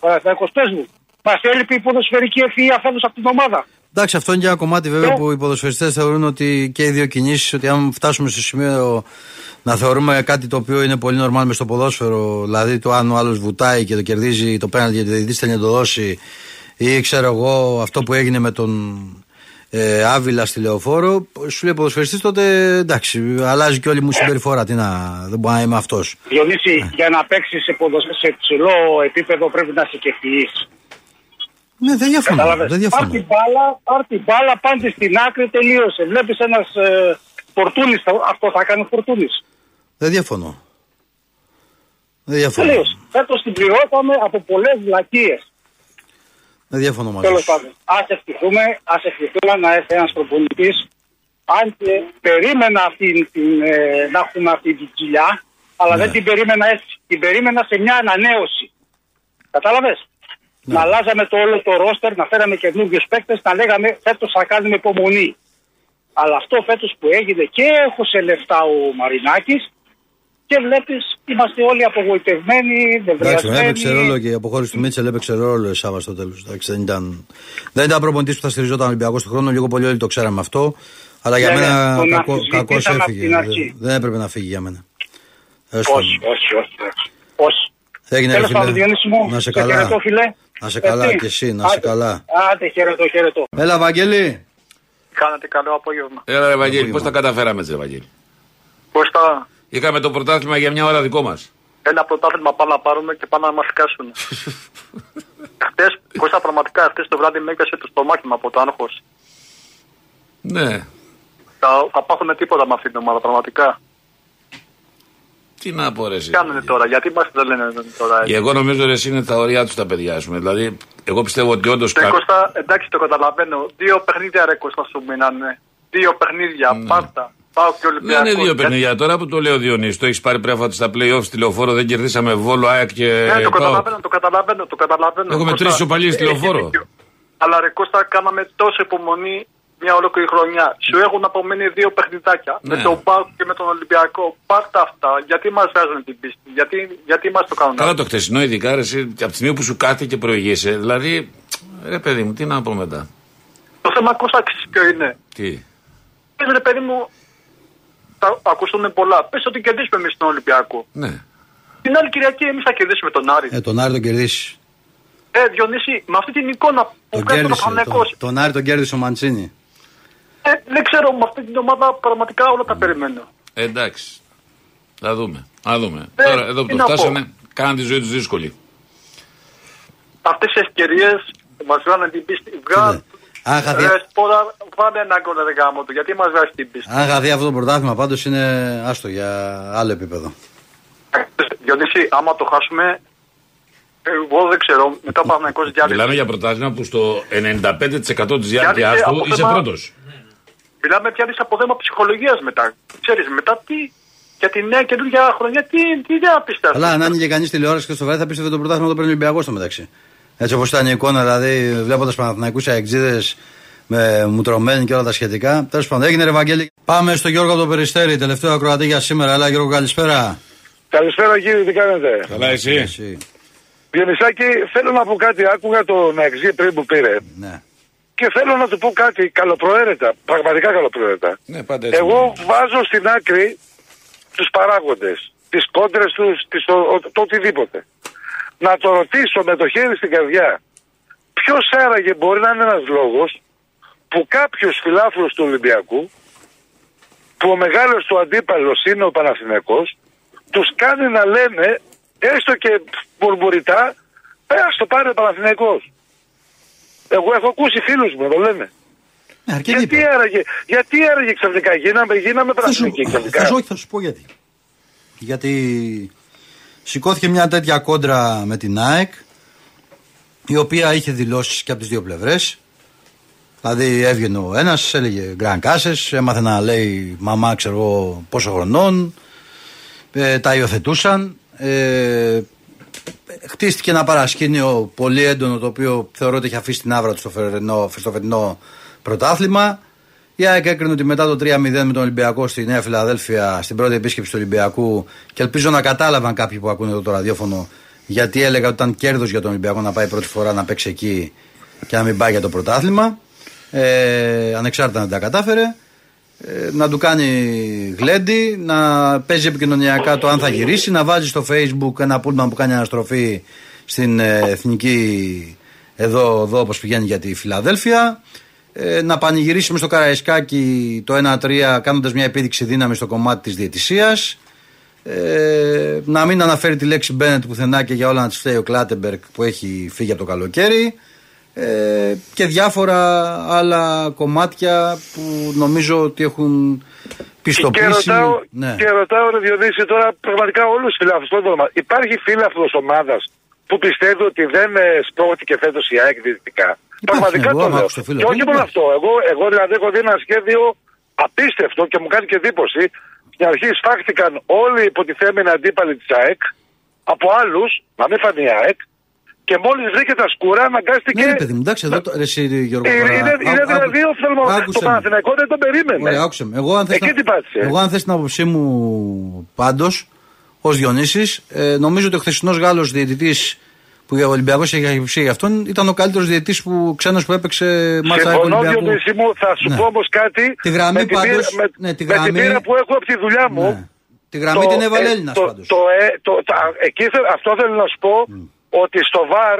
Παναθηναϊκός πες μου. Μας έλειπε η ποδοσφαιρική ευφυΐα φέτος από την ομάδα; Εντάξει, αυτό είναι και ένα κομμάτι βέβαια Ναι. που οι ποδοσφαιριστές θεωρούν ότι και οι δύο κινήσεις, ότι αν φτάσουμε στο σημείο να θεωρούμε κάτι το οποίο είναι πολύ νορμάλ μες στο ποδόσφαιρο, δηλαδή το αν ο άλλος βουτάει και το κερδίζει το πέναλτι γιατί ο διαιτητής θέλει να το δώσει, ή ξέρω εγώ αυτό που έγινε με τον ε, Άβυλα στη Λεωφόρο, σου λέει ποδοσφαιριστής τότε εντάξει, αλλάζει και όλη μου η συμπεριφορά. Τι να, δεν μπορεί να είμαι αυτός. Διονύση, για να παίξεις σε, ποδοσ- σε ψηλό επίπεδο πρέπει να είσαι και ευφυής. Ναι, δεν διαφωνώ. Κατάλαβες. Δεν Πάρ' διαφωνώ. την μπάλα, πάρ' την μπάλα, πάντε στην άκρη, τελείωσε. Βλέπεις ένας ε, Φορτούνης, θα- αυτό θα κάνει ο Φορτούνης. Δεν διαφωνώ. Δεν διαφωνώ. Τελείωσε. Φέτος την πληρώσαμε από πολλές βλακίες. Δεν διαφωνώ μαζί Τέλος σου. πάντων. Ας ευχηθούμε, ας ευχηθούμε να έρθει ένας προπονητής. Αν και περίμενα αυτή την, ε, να έχουμε αυτή την κοιλιά, αλλά Ναι. δεν την περίμενα έτσι. Την περίμενα σε μια ανανέωση. Κατάλαβες; Ναι. Να αλλάζαμε το όλο το ρόστερ, να φέραμε καινούριου παίκτες, να λέγαμε φέτος θα κάνουμε υπομονή. Αλλά αυτό φέτος που έγινε και έχωσε λεφτά ο Μαρινάκης και βλέπεις είμαστε όλοι απογοητευμένοι, Εντάξει, νευριασμένοι. έπαιξε ρόλο και η αποχώρηση του Μίτσελ έπαιξε ρόλο η Σάβα στο τέλος. Δεν ήταν, δεν ήταν προπονητής που θα στηριζόταν Ολυμπιακός του χρόνου. Λίγο πολύ όλοι το ξέραμε αυτό. Αλλά για Ναι, ναι, μένα τον κακό, αμφισβητήσαμε κακός από έφυγε. την αρχή. Δεν, δεν έπρεπε να φύγει για μένα. Τέλος Όχι, πάντων. όχι, όχι. όχι. όχι. Έγινε, ρε Τέλος πάντων, φίλε. Διονύση μου, Να σε σε καλά. χαιρετώ, φίλε. Να σε καλά Έτσι. και εσύ, να σε Άντε. καλά. Άντε, χαιρετώ, χαιρετώ. Έλα, Βαγγέλη. Κάνατε καλό απόγευμα. Έλα, ρε Βαγγέλη, πώς τα καταφέραμε, έτσι, ρε Βαγγέλη; Πώς τα. Είχαμε το πρωτάθλημα για μια ώρα δικό μας. Ένα πρωτάθλημα πάμε να πάρουμε και πάνε να μας κάσουν. Χθε, Κώστα, πραγματικά χθε το βράδυ με έκασε το στομάχι μου από το άγχος. Ναι. Θα, θα πάθουμε τίποτα με αυτή την ομάδα, πραγματικά. Τι να πω, ρε, εσύ. Τι κάνουν τώρα, γιατί μας δεν λένε τώρα. Και εγώ νομίζω ρε, είναι τα ωριά τους τα παιδιά, ας πούμε. Δηλαδή, εγώ πιστεύω ότι όντως. Και Κώστα, εντάξει το καταλαβαίνω. Δύο παιχνίδια ρε Κώστα σου μείνανε. Δύο παιχνίδια, πάρτα. Πάω και Δεν Ολυμπιακός. είναι δύο παιχνίδια τώρα που το λέω Διονύση. Το έχεις πάρει πρέφα στα playoffs στη λεωφόρο, δεν κερδίσαμε βόλο, ΑΕΚ και. Ναι, το ΠΑΟΚ. καταλαβαίνω, το καταλαβαίνω, το καταλαβαίνω. Έχουμε Κώστα, τρεις ισοπαλίες στη έχει Λεωφόρο. δίκιο. Αλλά ρε Κώστα, κάναμε τόσο υπομονή μια ολόκληρη χρονιά. Σου έχουν απομείνει δύο παιχνιδάκια. Ναι. Με τον Πάουκ και με τον Ολυμπιακό. Πάρτα αυτά. Γιατί μας βγάζουν την πίστη; Γιατί, γιατί μας το κάνουν Καλά αυτό; το χτεσινό, ειδικά ρε, εσύ, από τη στιγμή που σου κάθεται και προηγείσαι. Δηλαδή, ρε παιδί μου, τι να πω μετά. Το θέμα Κώστα ξέρεις ποιο είναι. Τι; Πες ρε παιδί μου, θα ακουστούν πολλά. Πες ότι κερδίσουμε εμείς τον Ολυμπιακό. Ναι. Την άλλη Κυριακή εμείς θα κερδίσουμε τον Άρη. Ε, τον Άρη τον κερδίσεις. Ε, Διονύση, με αυτή την εικόνα που Τον κάνει τον κέρδισε. Παναγενικό. Τον, τον Άρη τον κέρδισε ο Μαντσίνη. Ε, δεν ξέρω, με αυτή την ομάδα πραγματικά όλα τα περιμένω. Ε, εντάξει. Θα δούμε. Θα δούμε. Ε, Τώρα, εδώ που τι το να πω. φτάσανε, κάναν τη ζωή τους δύσκολη. Αυτές οι ευκαιρίες μας βγάλουν την πίστη. Βγάλουν. Αν χαθεί, Ρε σπόρα, βάλε ένα γκολ ρε γάμο του, γιατί μας βγάζει την πίστη; αν χαθεί αυτό το πρωτάθλημα πάντως είναι άστο για άλλο επίπεδο. Διονύση, άμα το χάσουμε, εγώ δεν ξέρω, μετά πάμε να διάλειμμα. Μιλάμε για πρωτάθλημα που στο 95% της διάρκεια Διάλυση του από είσαι θέμα- πρώτος. Μιλάμε πια από θέμα ψυχολογίας μετά. Ξέρεις, μετά τι, για τη νέα καινούργια χρονιά, τι, τι δεν πιστεύω. Αλλά αν άνοιγε κανείς τηλεόραση και στο βράδυ θα πίστευε το πρωτάθλημα το παίρνει ο Ολυμπιακό στο μεταξύ. Έτσι όπως ήταν η εικόνα, δηλαδή βλέποντας Παναθηναϊκούς αεξίδες με μουτρωμένοι και όλα τα σχετικά. Τέλος πάντων, έγινε ρε Βαγγέλη. Πάμε στο Γιώργο από το Περιστέρι, τελευταίο ακροατή για σήμερα. Έλα Γιώργο, καλησπέρα. Καλησπέρα κύριε, τι κάνετε; Καλά, εσύ. Εσύ. Διονυσάκη, θέλω να πω κάτι. Άκουγα τον Εξή πριν που πήρε. Ναι. Και θέλω να του πω κάτι καλοπροαίρετα. Πραγματικά καλοπροαίρετα. Ναι, πάντα έτσι. Εγώ βάζω στην άκρη τους παράγοντες. Τις κόντρες τους, το, ο- το οτιδήποτε. Να το ρωτήσω με το χέρι στην καρδιά. Ποιος άραγε μπορεί να είναι ένας λόγος που κάποιος φιλάθλος του Ολυμπιακού, που ο μεγάλος του αντίπαλος είναι ο Παναθηναϊκός, τους κάνει να λένε, έστω και μπουρμπουριτά, ε, ας το πάρει ο Παναθηναϊκός. Εγώ έχω ακούσει φίλους μου να το λένε. Ναι, αρκετοί Γιατί είπαν. άραγε, γιατί άραγε ξαφνικά γίναμε, γίναμε Θα σου, Παναθηναϊκοί θα, ξαφνικά. σου, όχι, θα σου πω γιατί. Γιατί σηκώθηκε μια τέτοια κόντρα με την ΑΕΚ η οποία είχε δηλώσεις και από τις δύο πλευρές. Δηλαδή έβγαινε ο ένας, έλεγε γκραν κάσε, έμαθε να λέει μαμά, ξέρω εγώ πόσο χρονών. Ε, τα υιοθετούσαν. Ε, χτίστηκε ένα παρασκήνιο πολύ έντονο το οποίο θεωρώ ότι έχει αφήσει την άβρα του στο φετινό, στο φετινό πρωτάθλημα. Η ΑΕΚ έκρινε ότι μετά το 3-0 με τον Ολυμπιακό στη Νέα Φιλαδέλφια, στην πρώτη επίσκεψη του Ολυμπιακού, και ελπίζω να κατάλαβαν κάποιοι που ακούνε εδώ το ραδιόφωνο, γιατί έλεγα ότι ήταν κέρδος για τον Ολυμπιακό να πάει πρώτη φορά να παίξει εκεί και να μην πάει για το πρωτάθλημα. Ε, ανεξάρτητα να τα κατάφερε. Ε, να του κάνει γλέντι, να παίζει επικοινωνιακά το αν θα γυρίσει, να βάζει στο facebook ένα πούλμαν που κάνει αναστροφή στην ε, εθνική εδώ, εδώ όπως πηγαίνει για τη Φιλαδέλφια. Ε, να πανηγυρίσουμε στο Καραϊσκάκι το 1-3 κάνοντας μια επίδειξη δύναμη στο κομμάτι της διαιτησίας. Ε, να μην αναφέρει τη λέξη Μπένετ πουθενά και για όλα να της φταίει ο Κλάτεμπεργκ που έχει φύγει από το καλοκαίρι ε, και διάφορα άλλα κομμάτια που νομίζω ότι έχουν Και πιστοποιήσει. ρωτάω, ναι. και ρωτάω ρε Διονύση τώρα πραγματικά όλους τους φιλάθλους. πρώτα απ' όλα, Υπάρχει φίλαθλος ομάδας που πιστεύει ότι δεν ε, σπρώχτηκε φέτος η ΑΕΚ διαιτητικά. Πραγματικά εγώ, το άμα λέω. άκουσα το φίλο Και του, όχι μόνο υπάρχει. αυτό. Εγώ, εγώ δηλαδή έχω δει ένα σχέδιο απίστευτο και μου κάνει και εντύπωση. Στην αρχή σφάχτηκαν όλοι οι υποτιθέμενοι αντίπαλοι της ΑΕΚ από άλλους, να μην φανεί η ΑΕΚ, και μόλις βρήκε τα σκουρά αναγκάστηκε. Ναι, ρε παιδί μου, εντάξει, εδώ το. Ρε, εσύ, Γιώργο, Ε, τώρα, είναι, άκου- είναι άκου- δηλαδή οφθαλμό. άκουσε Το με. Παναθηναϊκό δεν τον περίμενε. Ωραία, άκουσε με. Εγώ αν θες, Εκεί να, τι πάτησε. εγώ, αν θες την άποψή μου πάντως, ως Διονύσης, ε, νομίζω ότι ο χθεσινός Γάλλος διαιτητής που για ο Ολυμπιακός έχει υποψία για αυτόν ήταν ο καλύτερος διαιτητής που ξένος που έπαιξε μάτσα Συμφωνώ, Ολυμπιακού. Διονύση μου, θα σου Ναι. πω όμως κάτι. Τη γραμμή με την πάντως, πείρα- με, ναι, τη με την γραμμή- πείρα που έχω από τη δουλειά μου. Ναι. Τη γραμμή την έβαλε ε, Έλληνας το, πάντως. το, ε, το, τα- εκεί θε- αυτό θέλω να σου πω ότι στο ΒΑΡ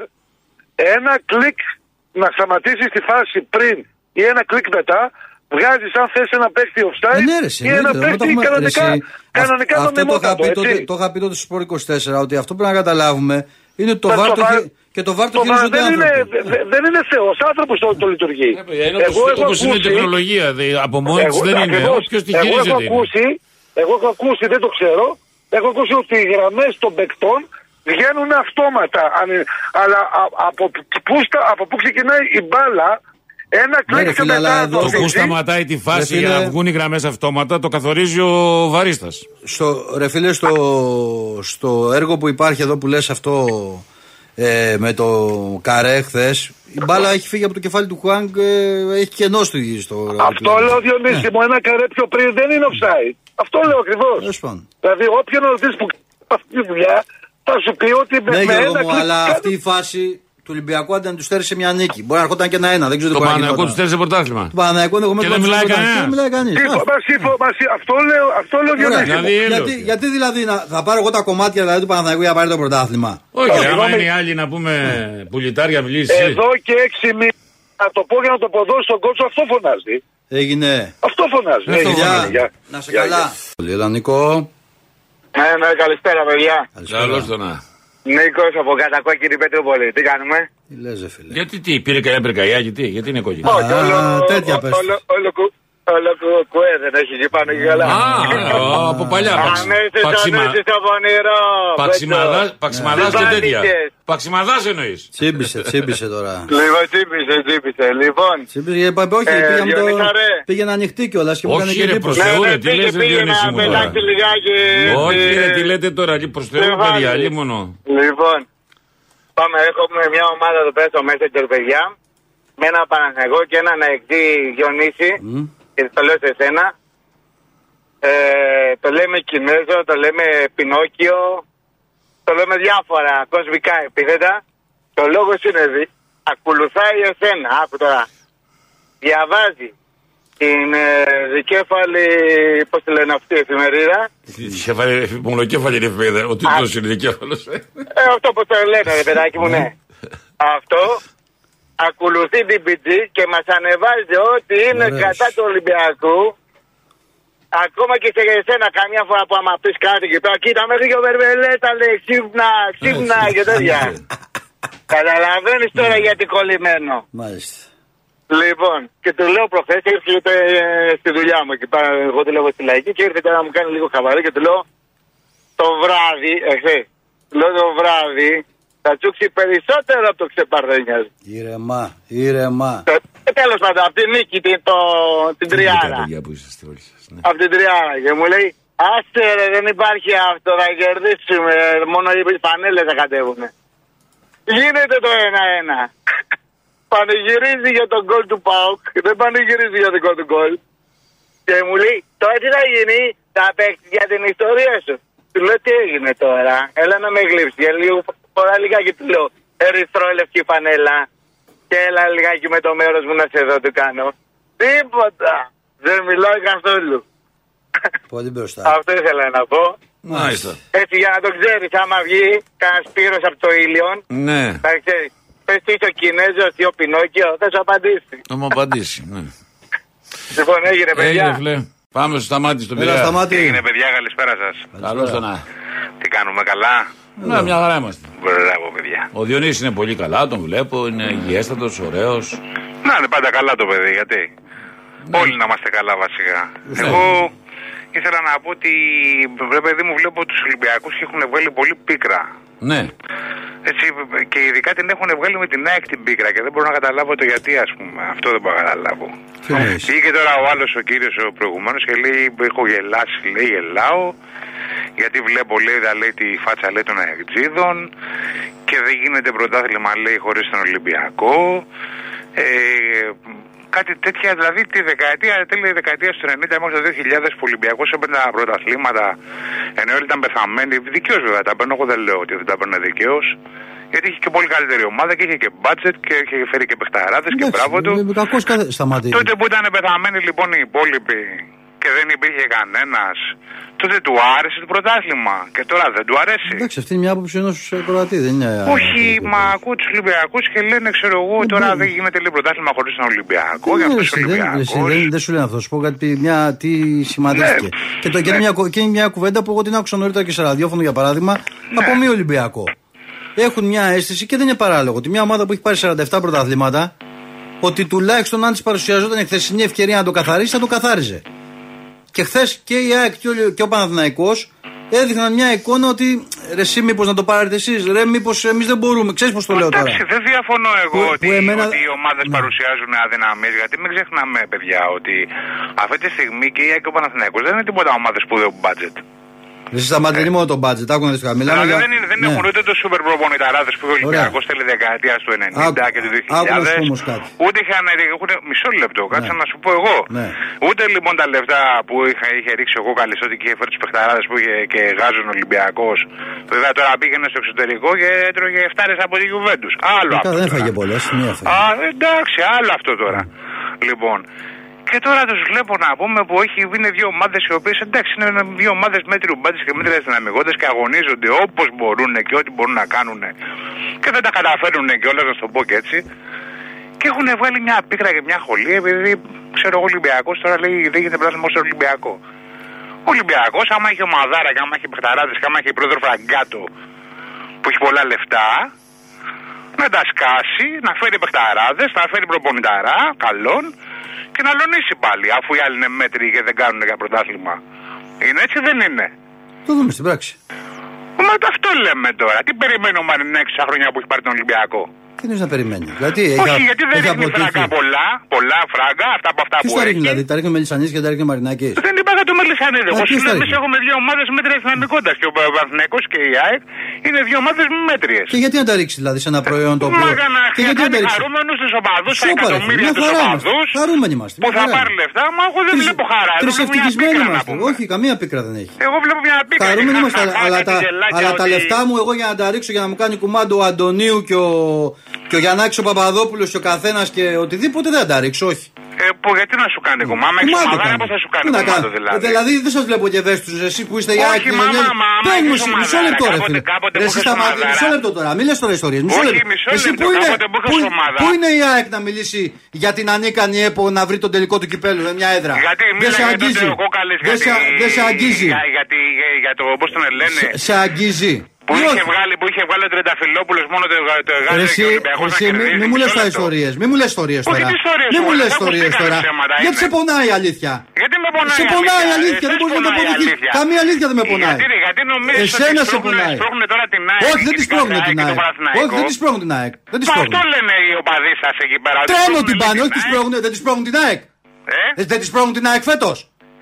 ένα κλικ να σταματήσει τη φάση πριν ή ένα κλικ μετά βγάζει αν θες ένα παίχτη offside Ε, ναι, ρε, εσύ, ή ένα εννοείται, δεν το παίχτη έχουμε- κανονικά, ρε, εσύ, κανονικά αυ- αυτό το είχα, νομιμότατο, πει τότε, έτσι. το είχα πει τότε στο Sport 24 ότι αυτό πρέπει να καταλάβουμε είναι ότι το Μα βάρ το το VAR- χει- και το βάρ το το VAR χειρίζονται δεν είναι, άνθρωποι. δε- δεν είναι θεός, άνθρωπος το, το λειτουργεί. Ε, παιδιά, Είναι όπως, όπως είναι η τεχνολογία. δε- Από μόνη της Εγώ- δεν είναι. ακριβώς. Όποιος τη εγώ έχω χειρίζεται είναι. ακούσει, εγώ έχω ακούσει, δεν το ξέρω, έχω ακούσει ότι οι γραμμές των παικτών βγαίνουν αυτόματα. αν- Αλλά α- από, πού, στα- από πού ξεκινάει η μπάλα, ένα Ναι, ρε κλικ και φίλε, αλλά μετά εδώ- Το το που δείχνει. σταματάει τη φάση Ρε για να φίλε- βγουν οι γραμμές αυτόματα το καθορίζει ο βαρίστας. Στο, ρε φίλε, στο, στο έργο που υπάρχει εδώ που λες αυτό ε, με το καρέ χθες, η μπάλα έχει φύγει από το κεφάλι του Χουάνγκ, ε, έχει κενό στο. στο Αυτό λέω Διονύση μου, ένα καρέ πιο πριν δεν είναι offside. Αυτό λέω ακριβώς. Τέλος πάντων. Δηλαδή, όποιον ρωτήσεις που κάνει αυτή τη δουλειά, θα σου πει ότι με, Ναι, με Γιώργο ένα μου, κλικ αλλά κάνει- αυτή η φάση του Ολυμπιακού άντε να τους στέρισε μια νίκη. Μπορεί να ερχόταν και ένα-ένα, δεν ξέρω τι Το μπορεί να Παναγιακό τους γινόταν. στέλνει σε πρωτάθλημα. Του Παναθηναϊκού ενδεχομένως Και δεν να τους μιλάει έβλεπαν. κανένας. Δεν μιλάει κανείς. Συμφω- Α, μα συμφω- μα συμ- Αυτό λέω, αυτό λέω Ωραία. Διονύση μου. Δηλαδή, έλεος. γιατί, γιατί δηλαδή να, θα πάρω εγώ τα κομμάτια δηλαδή, του Παναθηναϊκού για να πάρει το πρωτάθλημα; Όχι, Όχι, άμα εγώ είναι οι άλλοι να πούμε πουλιτάρια μιλήσεις. Εδώ και έξι μήνες, να το πω για να το ποδώσει στον κότσο, αυτό φωνάζει. Έγινε. Αυτό φωνάζει. Αυτό Ε, φωνάζει. γεια. Να σε Γεια, καλά. γεια. Πολύ έλα Νικό. Ναι, ναι, καλησπέρα παιδιά. Καλώς το να. Νίκος από Κατακόκκινη Πετρούπολη. Τι κάνουμε; Τι λες ρε φίλε. Γιατί τι, πήρε κανένα πυρκαγιάκι, τι, γιατί είναι κόκκινο. Όχι, όλο, τέτοια πες. όλο, όλο, κου- όλο κου- κουέ δεν έχει εκεί πάνω και καλά. Α, α, από παλιά. παξι- Ανέσαι, παξιμα- ανέσαι στο πονηρό. παξιμαδάς- Παξιμαδάς και τέτοια. Συμπάνηκες. Παξιμαδάς εννοείς; Τσίμπησε, τσίμπησε τώρα. Λοιπόν, τσίπησε, τσίπησε. Λοιπόν, Τσίμπησε, είπα, όχι, Ε, πήγαμε το, Διονύσα, ρε. πήγαινε ανοιχτή κιόλας και μου Όχι, έκανε και ρε, εντύπωση. προς Θεού, ναι, ρε, ναι, τι πήγε, λες, ρε, πήγε Διονύση να μου, τώρα; πετάξει λιγάκι. Όχι, ε, ρε, τι λέτε τώρα, λί- προς Θεού, Στεφάνι. παιδιά, λίμωνο. Λοιπόν, πάμε, έχουμε μια ομάδα εδώ πέρα στο Messenger, παιδιά. Με ένα Παναθηναϊκό και έναν αεκτή Διονύση. Μμ. Και το λέω σε σένα. Ε, το λέμε Κινέζο, το λέμε Πινόκιο. Το λέμε διάφορα κοσμικά επίθετα. Το λόγο είναι δι. Ακολουθάει εσένα. Άκου τώρα. Διαβάζει την ε, δικέφαλη, πώς τη λένε αυτή η εφημερίδα. Μονοκέφαλη είναι εφημερίδα. Ο τίτλος είναι δικέφαλος. ε. Ε, αυτό που το λένε, ρε παιδάκι μου, ναι. Αυτό ακολουθεί την PG και μας ανεβάζει ό,τι είναι Ωραίος. κατά του Ολυμπιακού. Ακόμα και σε εσένα καμιά φορά που άμα πεις κάτι και πέρα, κοίτα μέχρι και ο Βερβελές τα λέει ξύπνα, ξύπνα και τέτοια. Καταλαβαίνεις τώρα γιατί κολλημένο. Μάλιστα. Λοιπόν, και του λέω προχθές, ήρθε ε, στη δουλειά μου εκεί πέρα, εγώ δουλεύω στη λαϊκή και ήρθε τώρα να μου κάνει λίγο χαβαρή και του λέω το βράδυ, εχθές, του λέω το βράδυ θα τσούξει περισσότερο από το ξεπαρδένιας. Ήρεμα, ήρεμα. Ε, τέλος πάντων, από την νίκη, την, το, την Ειδικά, τριάρα. παιδιά που είσαστε όλοι σας, ναι. Από την τριάρα. Και μου λέει, άστε ρε, δεν υπάρχει αυτό, θα κερδίσουμε, μόνο οι πανέλες θα κατέβουν. Γίνεται το ένα-ένα. Πανηγυρίζει για τον γκολ του Πάουκ, δεν πανηγυρίζει για δικό του γκολ. Και μου λέει, τώρα τι θα γίνει, θα παίξεις για την ιστορία σου. Του λέω, τι έγινε τώρα, έλα να με γλύψεις. Για λίγο φορά λιγάκι του λέω, ερυθρό λευκή φανέλα. Και έλα λιγάκι με το μέρος μου να σε δω του κάνω. Τίποτα. Δεν μιλάει καθόλου. Πολύ μπροστά. Αυτό ήθελα να πω. Μάλιστα. Έτσι για να το ξέρεις, άμα βγει κανένα Σπύρος από το Ήλιον, Ναι, θα ξέρεις. Πες τι είσαι ο Κινέζος ή ο Πινόκιο, θα σου απαντήσει. θα μου απαντήσει. ναι. Λοιπόν, έγινε παιδιά. Έγινε, φλε. Πάμε στο σταμάτη στον Έλα, Πειραιά. σταμάτη. παιδιά, καλησπέρα σας. Καλώς το να. Τι κάνουμε καλά; Ναι, μια χαρά είμαστε. Μπράβο, παιδιά. Ο Διονύσης είναι πολύ καλά, τον βλέπω, είναι υγιέστατος, ωραίος. Να είναι πάντα καλά το παιδί, γιατί. Όλοι να είμαστε καλά βασικά. Εγώ ήθελα να πω ότι βρε παιδί μου βλέπω τους Ολυμπιακούς και έχουν βγάλει πολύ πίκρα. Ναι, Έτσι, και ειδικά την έχουν βγάλει με την ΑΕΚ την πίκρα και δεν μπορώ να καταλάβω το γιατί, ας πούμε. Αυτό δεν μπορώ να καταλάβω. Τι εννοείς; Βγήκε τώρα ο άλλος ο κύριος ο προηγουμένος και λέει: Έχω γελάσει, λέει, γελάω. Γιατί βλέπω, λέει, δα, λέει, τη φάτσα λέει, των αεκτζίδων και δεν γίνεται πρωτάθλημα λέει χωρίς τον Ολυμπιακό. Ε, κάτι τέτοια, δηλαδή τη δεκαετία, τέλη δεκαετίας του 90 μέχρι το 2000 που ο Ολυμπιακός έπαιρνε τα πρωταθλήματα ενώ όλοι ήταν πεθαμένοι, δικαίως βέβαια τα παίρνω, εγώ δεν λέω ότι δεν τα παίρνε δικαίως. Γιατί είχε και πολύ καλύτερη ομάδα και είχε και budget και είχε φέρει και παιχταράδες και μπράβο του. Κακώ σταματήσει. Τότε που ήταν πεθαμένοι λοιπόν οι υπόλοιποι και δεν υπήρχε κανένας, τότε του άρεσε το πρωτάθλημα. Και τώρα δεν του αρέσει. Εντάξει, αυτή είναι μια άποψη ενός Κροατή, δεν είναι. Όχι, μα ακούω τους Ολυμπιακούς και λένε, ξέρω εγώ, τώρα δεν γίνεται λέει πρωτάθλημα χωρίς τον Ολυμπιακό. Δεν, Για είναι, αυτούς τους δεν, Ολυμπιακούς. εσύ, δεν, δεν σου λένε αυτό. Σου πω κάτι, μια, τι σημαντεύτηκε. Ναι. Και, το, και, είναι μια, κου- και είναι μια κουβέντα που εγώ την άκουσα νωρίτερα και σε ραδιόφωνο για παράδειγμα Ναι. από μη Ολυμπιακό. Έχουν μια αίσθηση και δεν είναι παράλογο ότι μια ομάδα που έχει πάρει 47 πρωταθλήματα ότι τουλάχιστον αν τη παρουσιαζόταν η χθεσινή ευκαιρία να το καθαρίσει, θα το καθάριζε. Και χθες και η ΑΕΚ και ο, και ο Παναθηναϊκός έδειχναν μια εικόνα ότι ρε, εσύ μήπως να το πάρετε εσείς, ρε, μήπως εμείς δεν μπορούμε. Ξέρεις πώς το λέω τώρα. Εντάξει, δεν διαφωνώ εγώ Που- ότι, που εμένα- ότι οι ομάδες Ναι. παρουσιάζουν αδυναμίες. Γιατί μην ξεχνάμε, παιδιά, ότι αυτή τη στιγμή και η ΑΕΚ και ο Παναθηναϊκός δεν είναι τίποτα ομάδες σπουδαίου budget. Εσύ σταματήσει μόνο τον μπάτζετ, άκου να δεις τώρα. Μιλάμε Δηλαδή για- δεν, είναι, δεν Ναι. έχουν ούτε το σούπερ προπονηταράδε που είχε ο Ολυμπιακό τέλη δεκαετία του 90 Άκου- και του άκου να σου πω 2000. όμως κάτι. Ούτε είχαν έχουν, μισό λεπτό, κάτσε Ναι. να σου πω εγώ. Ναι. Ούτε λοιπόν τα λεφτά που είχα, είχε ρίξει εγώ καλιστότη και είχε φέρει τους παιχταράδες που είχε και γάζουν Ολυμπιακός. Βέβαια τώρα πήγαινε στο εξωτερικό και έτρωγε 7 από τη Γιουβέντους. Άλλο Καλά, αυτό. δεν τώρα. έφαγε πολλές, μία έφαγε. Α, εντάξει, άλλο αυτό τώρα. Λοιπόν. Και τώρα τους βλέπω να πούμε που έχει, είναι δύο ομάδες οι οποίες εντάξει είναι δύο ομάδες μέτριου μπάτζε και μέτριες δυναμικότητε και αγωνίζονται όπως μπορούν και ό,τι μπορούν να κάνουν και δεν τα καταφέρουν κιόλας, να σου το πω και έτσι. Και έχουν βγάλει μια πίκρα και μια χολή επειδή ξέρω εγώ Ολυμπιακός τώρα λέει δεν γίνεται πράγμα στο Ολυμπιακό. Ο Ολυμπιακός, άμα έχει ομαδάρα και άμα έχει παιχταράδες και άμα έχει πρόεδρο Φραγκάτο που έχει πολλά λεφτά, να τα σκάσει, να φέρει παιχταράδες, να φέρει προπονηταρά, καλόν και να λονίσει πάλι αφού οι άλλοι είναι μέτροι και δεν κάνουν για πρωτάθλημα. Είναι έτσι δεν είναι; Το δούμε στην πράξη. Μα το αυτό λέμε τώρα. Τι περιμένει ο Μαρινέκη στα χρόνια που έχει πάρει τον Ολυμπιακό; Τι είναι να περιμένει; Γιατί Όχι, γιατί δεν ρίχνει αποτύχει. φράγκα πολλά, πολλά φράγκα, αυτά από αυτά Ποιο που τα έχει. ρίχνει, δηλαδή, τα ρίχνει με Λισανίδη και τα ρίχνει Μαρινάκης; Δεν είπα για το Μελισανίδη. Α, Εγώ ποιος σου τα λέω, εμεί ρίχνει; έχουμε δύο ομάδες μέτριε δυναμικότητα. Και ο Παναθηναϊκός και η ΑΕΚ είναι δύο ομάδες μέτριες. Και γιατί να τα ρίξει δηλαδή σε ένα προϊόν το οποίο. Μα για να Και γιατί να τα κάνει ρίξει; χαρούμενους τους οπαδούς, τα Σούπα, ρε, εκατομμύρια μια τους χαρά είμαστε. οπαδούς Χαρούμενοι είμαστε. που μια θα χαρά. πάρει λεφτά. Μα εγώ δεν Τρεις- βλέπω χαρά. Εγώ βλέπω μια Τρισευτυχισμένοι πίκρα να είμαστε. πούμε. Όχι, καμία πίκρα δεν έχει. Εγώ βλέπω μια πίκρα. Χαρούμενοι και είμαστε, αλλά, χαχαχά αλλά και τα, γελάκια αλλά τα ότι- λεφτά μου εγώ για να τα ρίξω για να μου κάνει κουμάντο ο Αντωνίου και ο, και ο Γιαννάκης ο Παπαδόπουλος και ο καθένας και οτιδήποτε δεν θα τα ρίξω, όχι. Ε, που, γιατί να σου κάνει κομμάτι, άμα έχει Κουμάντο ομαδάρα, κάνω. πώς θα σου κάνει Τι να κομμάτι κάνω. δηλαδή; Ε, Δηλαδή δεν σας βλέπω και ευαίσθητου εσεί που είστε οι Όχι, άκρη. μα, μα, μα, άμα Πες μου έχεις εσύ, μισό ομαδάρα, λεπτό ρε κάποτε- φίλε. κάποτε Ρε, που εσύ είχες σταματή, ομαδάρα. μισό λεπτό τώρα, μη λες τώρα ιστορίες. Μισό Όχι, λεπτό. μισό Εσύ λεπτό, πού είναι, κάποτε που είχες πού είναι- ομάδα. πού είναι η ΑΕΚ να μιλήσει για την ανίκανη ΕΠΟ να βρει τον τελικό του κυπέλου με μια έδρα. Γιατί Δεν σε μίλαγε αγγίζει. τότε ο Κόκαλης Δεν για, σε- Δεν σε αγγίζει. για, για, τη- για, για το, πώς τον λένε, Σε- Σε αγγίζει. Που Ή είχε, όχι. βγάλει, που είχε βγάλει ο Τρενταφυλόπουλος μόνο το, το Ρε, γάζι Εσύ, και ο Ολυμπιακός να εσύ μη, κερδίζεις. μη μου λες Μισό τα λεπτό. ιστορίες, μη μου λες ιστορίες Όχι, τώρα. τι ιστορίες, Μη μου μωρέ, λες δεν ιστορίες ακουστήκανε τώρα. ψέματα, Γιατί είναι. σε πονάει η αλήθεια; Γιατί με πονάει Σε η πονάει η αλήθεια, αλήθεια, δεν εσάς μπορείς να το πονάει η αποδείξεις. αλήθεια. Καμία αλήθεια δεν με πονάει. Γιατί, ρε, γιατί νομίζεις Εσένα ότι σε σπρώχνουν- πονάει. σπρώχνουν τώρα την ΑΕΚ. Όχι, δεν τη ειδικά σπρώχνουν την την και τον ΑΕΚ. Παναθηναϊκό. Όχι, δεν τη σπρώχνουν την ΑΕΚ. Δεν τη Μα σπρώχνουν. αυτό λένε οι οπαδοί σας εκεί πέρα. ότι Τρένο σπρώχνουν την πάνε, την όχι τη ΑΕΚ. σπρώχνουν, δεν τη σπρώχνουν την ΑΕΚ. Ε; Ε, Δεν τη σπρώχνουν την ΑΕΚ φέτος.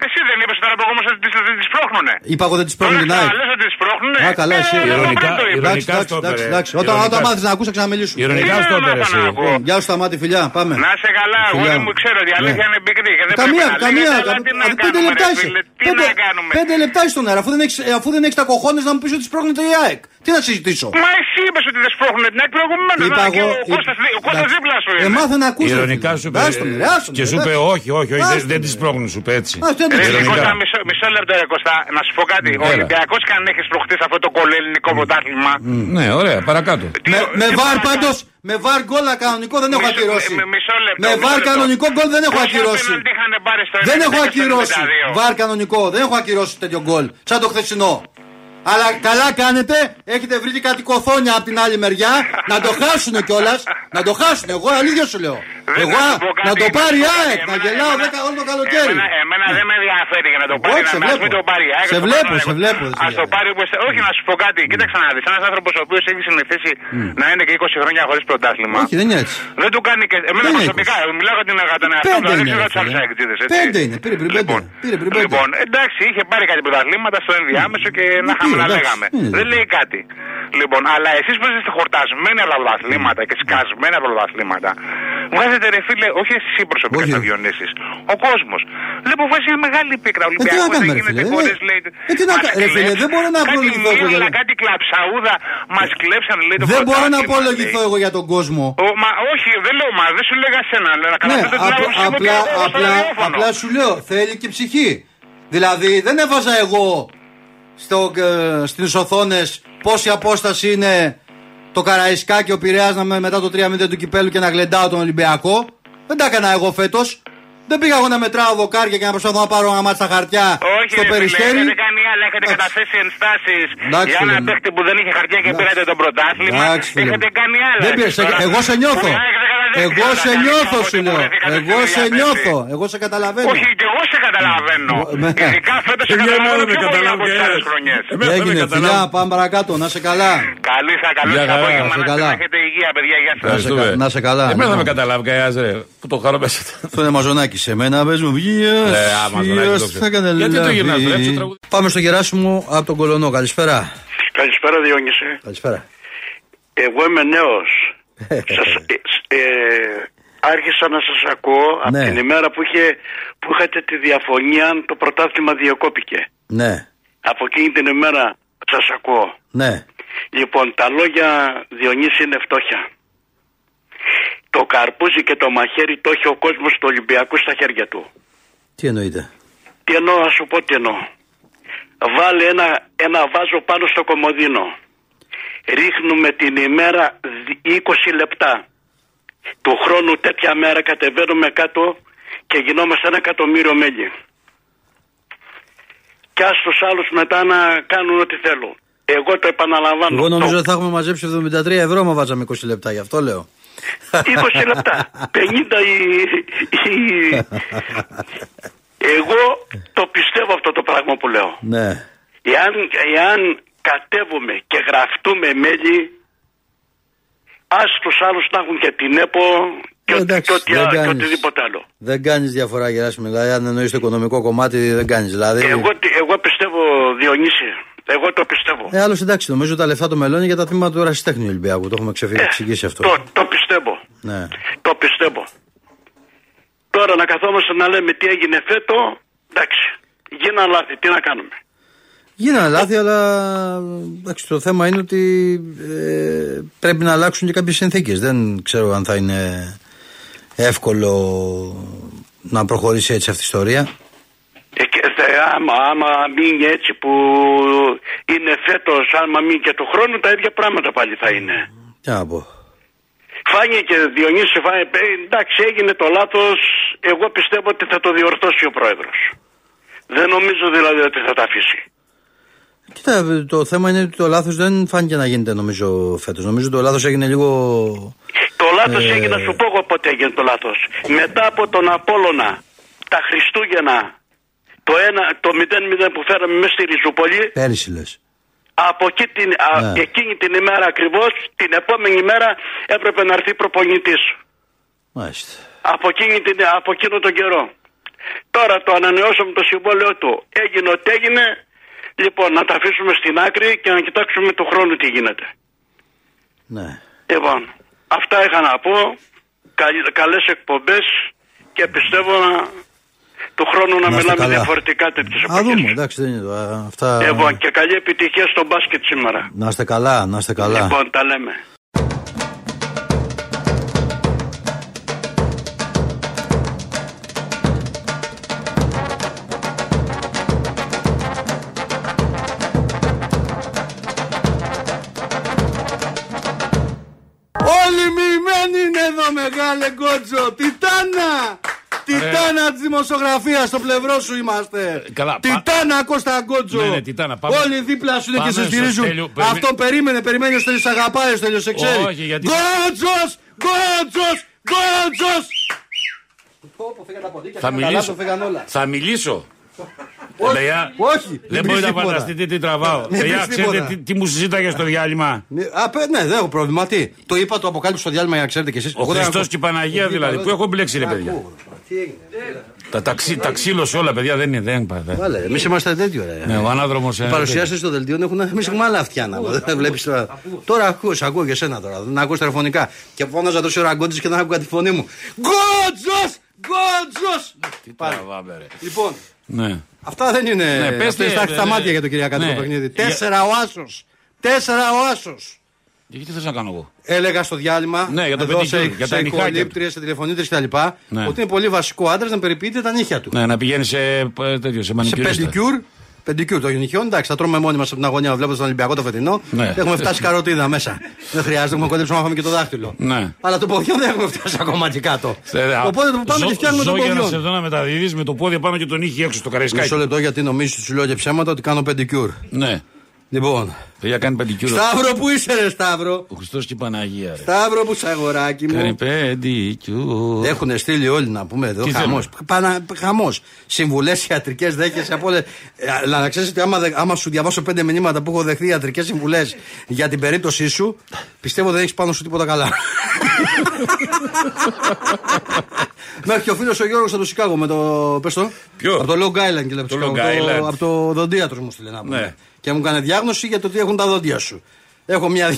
Εσύ δεν είπες τώρα προηγούμενος ότι τις- δεν τις σπρώχνουνε. Είπα εγώ δεν τη σπρώχνουν την Τώρα ΑΕΚ. λες ότι τις σπρώχνουνε. Α, καλά, εσύ. Ε, εγώ Ειρωνικά- πριν το είπα. Εντάξει, Ειρωνικά εντάξει, στο εντάξει, έπαιρε. εντάξει. Όταν, Ειρωνικά. όταν μάθεις να ακούσει, θα ξαναμιλήσουμε. Ειρωνικά Τι στο να έπαιρε μάθω να εσύ. ακούω. Γεια σου, σταμάτη, φιλιά, πάμε. Να σε καλά, εγώ Φιλιά δεν μου. μου ξέρω ότι η αλήθεια Ναι. είναι πικρή και δεν Καμία, πρέπει να καμία. λέγεται, αλλά καμία. τι να Αφού Πέντε κάνουμε, λεπτά ρε είσαι. φίλε, τι Πέντε- να κάνουμε; Πέντε λεπτά είσαι στον αέρα. Αφού δεν έχεις- Αφού δεν έχεις τα κοχώνες να μου πεις ότι σπρώχνεται η ΑΕΚ. Τι να συζητήσω; Μα εσύ είπες ότι δεν σπρώχνουνε την ΑΕΚ προηγουμένως. Είπα να, και εγώ. Ο Κώστας ο Κώστας εντάξει. δίπλα σου Ε, είναι. μάθε να ακούσεις. Ειρωνικά σου είπε. Άστον, ρε, άστον, Και ρε, σου είπε εντάξει. όχι, όχι, όχι, δεν- Άστον, δεν ρε. τη σπρώχνουν, σου είπε έτσι. Α, δεν Ρε, τη Ειρωνικά. Κώστα, μισό, μισό λεπτό ρε Κώστα, να σου πω κάτι. Ο Έλα. Ολυμπιακός και αν έχεις σπρωχτεί σε αυτό το κολελληνικό πρωτάθλημα. Ναι, ωραία, παρακάτω. τι- Με, με τι βαρ μπορεί να πάντω, με βαρ γκολ κανονικό δεν έχω Μισό- ακυρώσει. με- μισό λεπτό, Με μισό βαρ λεπτό. κανονικό γκολ δεν έχω Πόσα ακυρώσει. πέναλτι είχαν πάρει στο Δεν 90 έχω και στο ακυρώσει. 92. Βαρ κανονικό. Δεν έχω ακυρώσει τέτοιο γκολ. Σαν το χθεσινό. Αλλά καλά κάνετε. Έχετε βρει και κάτι κοθόνια από την άλλη μεριά. να το χάσουν κιόλας. Να το χάσουν. Εγώ αλήθεια σου λέω. Δεν Εγώ θα σου πω κάτι, να το να σου πάρει η πω κάτι. ΑΕΚ, να Εμένα- γελάω εμένα- 10 όλο το καλοκαίρι. Εμένα, εμένα δεν με ενδιαφέρει για να το πάρει. Όχι, σε να, να βλέπω. μην το πάρει. η ΑΕΚ, Σε το βλέπω, πάρει. σε βλέπω, Α εσύ, το ε. πάρει όπως... Όχι, να σου πω κάτι. Κοίταξε να δεις. Ένας άνθρωπος ο οποίος έχει συνηθίσει να είναι και 20 χρόνια χωρίς πρωτάθλημα. Όχι, δεν είναι έτσι. Δεν του κάνει και. Εμένα Δεν είναι προσωπικά, μιλάω για την για τον εαυτό μου, Πέντε δεν είναι, ξέρω ρε τους άλλου φίλε. αεκτζίδε. Πέντε είναι, πήρε πριν πέντε. Λοιπόν, Πήρε πριν πέντε. λοιπόν, εντάξει, είχε πάρει κάτι πρωταθλήματα στο ενδιάμεσο και να Ναι, είχαμε να εντάξει, λέγαμε. είναι. Δεν λέει κάτι. Λοιπόν, αλλά εσείς που είστε χορτασμένοι από τα πρωταθλήματα και σκασμένοι από τα πρωταθλήματα, βγάζετε ρε φίλε, όχι εσύ προσωπικά Όχι. θα διονύσει. Ο κόσμος. Βλέπω βάζει μια μεγάλη πίκρα. Ε, τι να Ολυμπιακός δεν κάνουμε, ρε γίνεται φίλε, χωρίς ε, λέει. ε, τι να μας κα- ρε φίλε, κλέψαν. δεν μπορώ να Κάτι απολογηθώ εγώ μύρλα, για- Κάτι κλαψαούδα μας κλέψαν λέει το Δεν μπορώ να πρωτάθλημα, απολογηθώ λέει. εγώ για τον κόσμο. Ο, μα όχι, δεν λέω, μα δεν σου λέγα σένα. λέω, Να Ναι, καταθέτω την απλά, άποψή μου και απλά, εγώ στο απλά, ραδιόφωνο. απλά σου λέω, θέλει και ψυχή. Δηλαδή, δεν έβαζα εγώ στο, ε, στις οθόνες πόση απόσταση είναι το Καραϊσκάκι ο Πειραιάς να με μετά το 3-0 του κυπέλου και να γλεντάω τον Ολυμπιακό. Δεν τα έκανα εγώ φέτος. Δεν πήγα εγώ να μετράω δοκάρια και να προσπαθώ να πάρω ένα μάτι στα χαρτιά Όχι, στο ρε φίλε, περιστέρι. έχετε κάνει άλλα. Έχετε Εντάξει. καταθέσει ενστάσεις Εντάξει, για ένα φίλε μου. παίχτη που δεν είχε χαρτιά και Εντάξει. πήρατε το πρωτάθλημα. Εντάξει, φίλε μου. Έχετε κάνει άλλα. Δεν πήρες, Τώρα- εγώ σε νιώθω. Που έχετε καταθέσει Εγώ άλλα, σε τα νιώθω λοιπά, σου ότι λέω. βρεθήκατε Εγώ στη σε διάθεση. νιώθω. Εγώ σε καταλαβαίνω. Όχι, και εγώ σε καταλαβαίνω. Ναι. Ειδικά φέτος σε Και για καταλαβαίνω μένα με πιο πολύ καταλάβει από τις κανένας. άλλες χρονιές. Εμένα δεν με Έγινε καταλάβει. φιλιά, πάμε παρακάτω, να σε καλά. Καλή θα καλό Γεια σα χαρά, απόγευμα. σε Να καλά. έχετε υγεία, παιδιά. Γεια σας. Ευχαριστούμε. κα- να σε καλά, Εμένα θα λοιπόν. με καταλάβει κανένα ρε. Που το χαρώ μέσα. Αυτό είναι μαζονάκι σε μένα, πες μου βγες, Ναι, α, Μαζονάκη, βγες, το ξέρω. θα καταλάβει. Γιατί το γυρνάς, ρε, έξω τραγούδι. Πάμε στο Γεράσιμο από τον Κολονό, καλησπέρα. Καλησπέρα Διόνυσε. Καλησπέρα. Εγώ είμαι νέος. σας, ε, ε, άρχισα να σας ακούω από Ναι. την ημέρα που, είχε, που είχατε τη διαφωνία αν το πρωτάθλημα διακόπηκε. Ναι, Από εκείνη την ημέρα σας ακούω. ναι. Λοιπόν, τα λόγια Διονύση είναι φτώχεια. Το καρπούζι και το μαχαίρι το έχει ο κόσμος του Ολυμπιακού στα χέρια του. Τι εννοείται. Τι εννοώ, να σου πω τι εννοώ. Βάλε ένα, ένα βάζο πάνω στο κομμωδίνο. Ρίχνουμε την ημέρα δι- 20 λεπτά. Του χρόνου τέτοια μέρα κατεβαίνουμε κάτω και γινόμαστε ένα εκατομμύριο μέλη. Κι ας τους άλλους μετά να κάνουν ό,τι θέλουν. Εγώ το επαναλαμβάνω. Εγώ νομίζω Το- ότι θα έχουμε μαζέψει 73 ευρώ μα βάζαμε 20 λεπτά, γι' αυτό λέω. 20 λεπτά. 50 η, η- Εγώ το πιστεύω αυτό το πράγμα που λέω. Ναι. Εάν, εάν κατέβουμε και γραφτούμε μέλη, ας τους άλλους να έχουν και την ΕΠΟ και, Ε, οτι- εντάξει, και, οτι- δεν και κάνεις. οτιδήποτε άλλο. Δεν κάνεις διαφορά, Γεράσιμο. Δηλαδή, αν εννοείς το οικονομικό κομμάτι, δεν κάνεις. Δηλαδή. Εγώ, τι- εγώ πιστεύω, Διονύση, εγώ το πιστεύω. Ε, άλλος εντάξει, νομίζω τα λεφτά του μελώνει για τα τμήματα του Ρασιτέχνη Ολυμπιακού. Το έχουμε ξεφύγει, Ε, εξηγήσει αυτό. Το, το πιστεύω. Ναι. Το πιστεύω. Τώρα να καθόμαστε να λέμε τι έγινε φέτο, εντάξει, γίνανε λάθη, τι να κάνουμε. Γίνανε λάθη, αλλά εντάξει, το θέμα είναι ότι ε, πρέπει να αλλάξουν και κάποιες συνθήκες. Δεν ξέρω αν θα είναι εύκολο να προχωρήσει έτσι αυτή η ιστορία. Ε, και, θε, άμα, άμα μείνει έτσι που είναι φέτος, άμα μείνει και του χρόνου, τα ίδια πράγματα πάλι θα είναι. Τι να πω. Φάνηκε Διονύσης, φάνηκε, ε, εντάξει έγινε το λάθος, εγώ πιστεύω ότι θα το διορθώσει ο πρόεδρος. Δεν νομίζω δηλαδή ότι θα τα αφήσει. Κοίτα, το θέμα είναι ότι το λάθος δεν φάνηκε να γίνεται νομίζω φέτος. Νομίζω το λάθος έγινε λίγο. Το λάθος Ε. έγινε, να σου πω εγώ πότε έγινε το λάθος. Μετά από τον Απόλλωνα, τα Χριστούγεννα, το, ένα, το 0-0 που φέραμε μέσα στη Ριζούπολη, Πέρυσι λες. από εκεί την, α, Ναι. εκείνη την ημέρα ακριβώς, την επόμενη μέρα έπρεπε να έρθει προπονητής. Μάλιστα. Από, εκείνη την, από εκείνο τον καιρό. Τώρα το ανανεώσαμε το συμβόλαιο του. Έγινε ό,τι έγινε. Λοιπόν, να τα αφήσουμε στην άκρη και να κοιτάξουμε το χρόνο τι γίνεται. Ναι. Λοιπόν, αυτά είχα να πω. Καλ- καλές εκπομπές και πιστεύω να, του χρόνου να, Να είστε μιλάμε καλά. διαφορετικά τέτοιες Α δούμε, εποχές. εντάξει, δεν είναι το. α, Αυτά. Λοιπόν, και καλή επιτυχία στο μπάσκετ σήμερα. Να είστε καλά, να είστε καλά. Λοιπόν, τα λέμε. Τη δημοσιογραφία στο πλευρό σου είμαστε. Ε, καλά, πα- Τιτάνα Κώστα Γκότζο. Ναι, ναι, Τιτάνα, πάμε. Όλοι δίπλα σου είναι και Πάμε σε στο στηρίζουν. Στέλιο, περιμέ- Αυτό περίμενε, περίμενε. Ο Στέλιος αγαπάει, ο Στέλιος σε ξέρει. Όχι, γιατί- Γκότζος! Γκότζος! Γκότζος! Θα μιλήσω. Θα μιλήσω. Παιδιά, Όχι, δεν μπορείτε να φανταστείτε τι τραβάω. Δεν Παιδιά, πεις ξέρετε τίποτα. τι, τι μου συζήταγες στο διάλειμμα; Α, παι- ναι, δεν έχω πρόβλημα. Τι, το είπα, το αποκάλυψε στο διάλειμμα για να ξέρετε κι εσείς. Ο Χριστός και η Παναγία δηλαδή. Πού έχω μπλέξει, ρε παιδιά. Τα, τα, ξύ- τα ξύλωσε όλα, παιδιά, δεν είναι. Δεν πάει. δεν. Βάλε, εμείς είμαστε τέτοιο, ρε. Ναι, ο ανάδρομος. Οι παρουσιάστε στο δελτίο έχουν. Εμείς έχουμε άλλα αυτιά να δω. Δεν βλέπεις τώρα. Τώρα ακούω, σε ακούω και εσένα τώρα. Δεν ακούς τηλεφωνικά. Και φώναζα τόση ώρα γκόντζη και δεν άκουγα τη φωνή μου. Γκότζο! Γκότζο! Τι τραβάμε, ρε. Λοιπόν, Ναι. αυτά δεν είναι. Ναι, πες Αυτές τι, τα ε, στα ε, μάτια για το Κυριακάτικο ναι. παιχνίδι. Για- Τέσσερα ο Άσο. Τέσσερα ο Άσο. Και τι θες να κάνω εγώ; Έλεγα στο διάλειμμα, Ναι, για το εδώ πεντικιούρ, σε, για τα σε νυχάκια οικολήπτριες, σε τηλεφωνήτρε κτλ. Ναι. Ότι είναι πολύ βασικό άντρας να περιποιείται τα νύχια του. Ναι, να πηγαίνει σε, ε, τέτοιο, σε Σε μανικιουρίστα. πεντικιούρ, πεντικιούρ των νυχιών, εντάξει, θα τρώμε μόνοι μας από την αγωνία βλέποντα τον Ολυμπιακό το φετινό. Ναι. Έχουμε φτάσει καροτίδα μέσα. δεν χρειάζεται, έχουμε κοντέψει να φάμε και το δάχτυλο. Ναι. Αλλά το ποδιό δεν έχουμε φτάσει ακόμα εκεί κάτω. Οπότε το πάμε Ζω- και φτιάχνουμε το ζω για να σε ποδιό. δω να μεταδίδεις με το πόδι πάνω και το νύχι έξω στο Μισό Καραϊσκάκη. λεπτό γιατί νομίζει ότι σου λέω και ψέματα ότι κάνω πεντικιούρ. Ναι. Λοιπόν, Παιδιά κάνει πεντικιούρο. Σταύρο που είσαι, ρε Σταύρο; Ο Χριστός και η Παναγία. Ρε. Σταύρο που είσαι αγοράκι Κάνει μου. πεντικιούρο. Έχουν στείλει όλοι να πούμε εδώ Τι χαμός. θέλουν; Χαμός. Συμβουλές ιατρικές δέχεσαι από όλες. Αλλά να ξέρεις ότι άμα, δε- άμα σου διαβάσω πέντε μηνύματα που έχω δεχθεί ιατρικές συμβουλές για την περίπτωσή σου, πιστεύω δεν έχεις πάνω σου τίποτα καλά. Μέχρι και ο φίλος ο Γιώργος από το Σικάγο με το. Πες το. Ποιο; Από το Long Island και λέει, από Το Σικάγο, Long Island. Από το οδοντίατρος μου στείλε να πούμε. Ναι. Και μου έκανε διάγνωση για το τι έχουν τα δόντια σου. Έχω μια.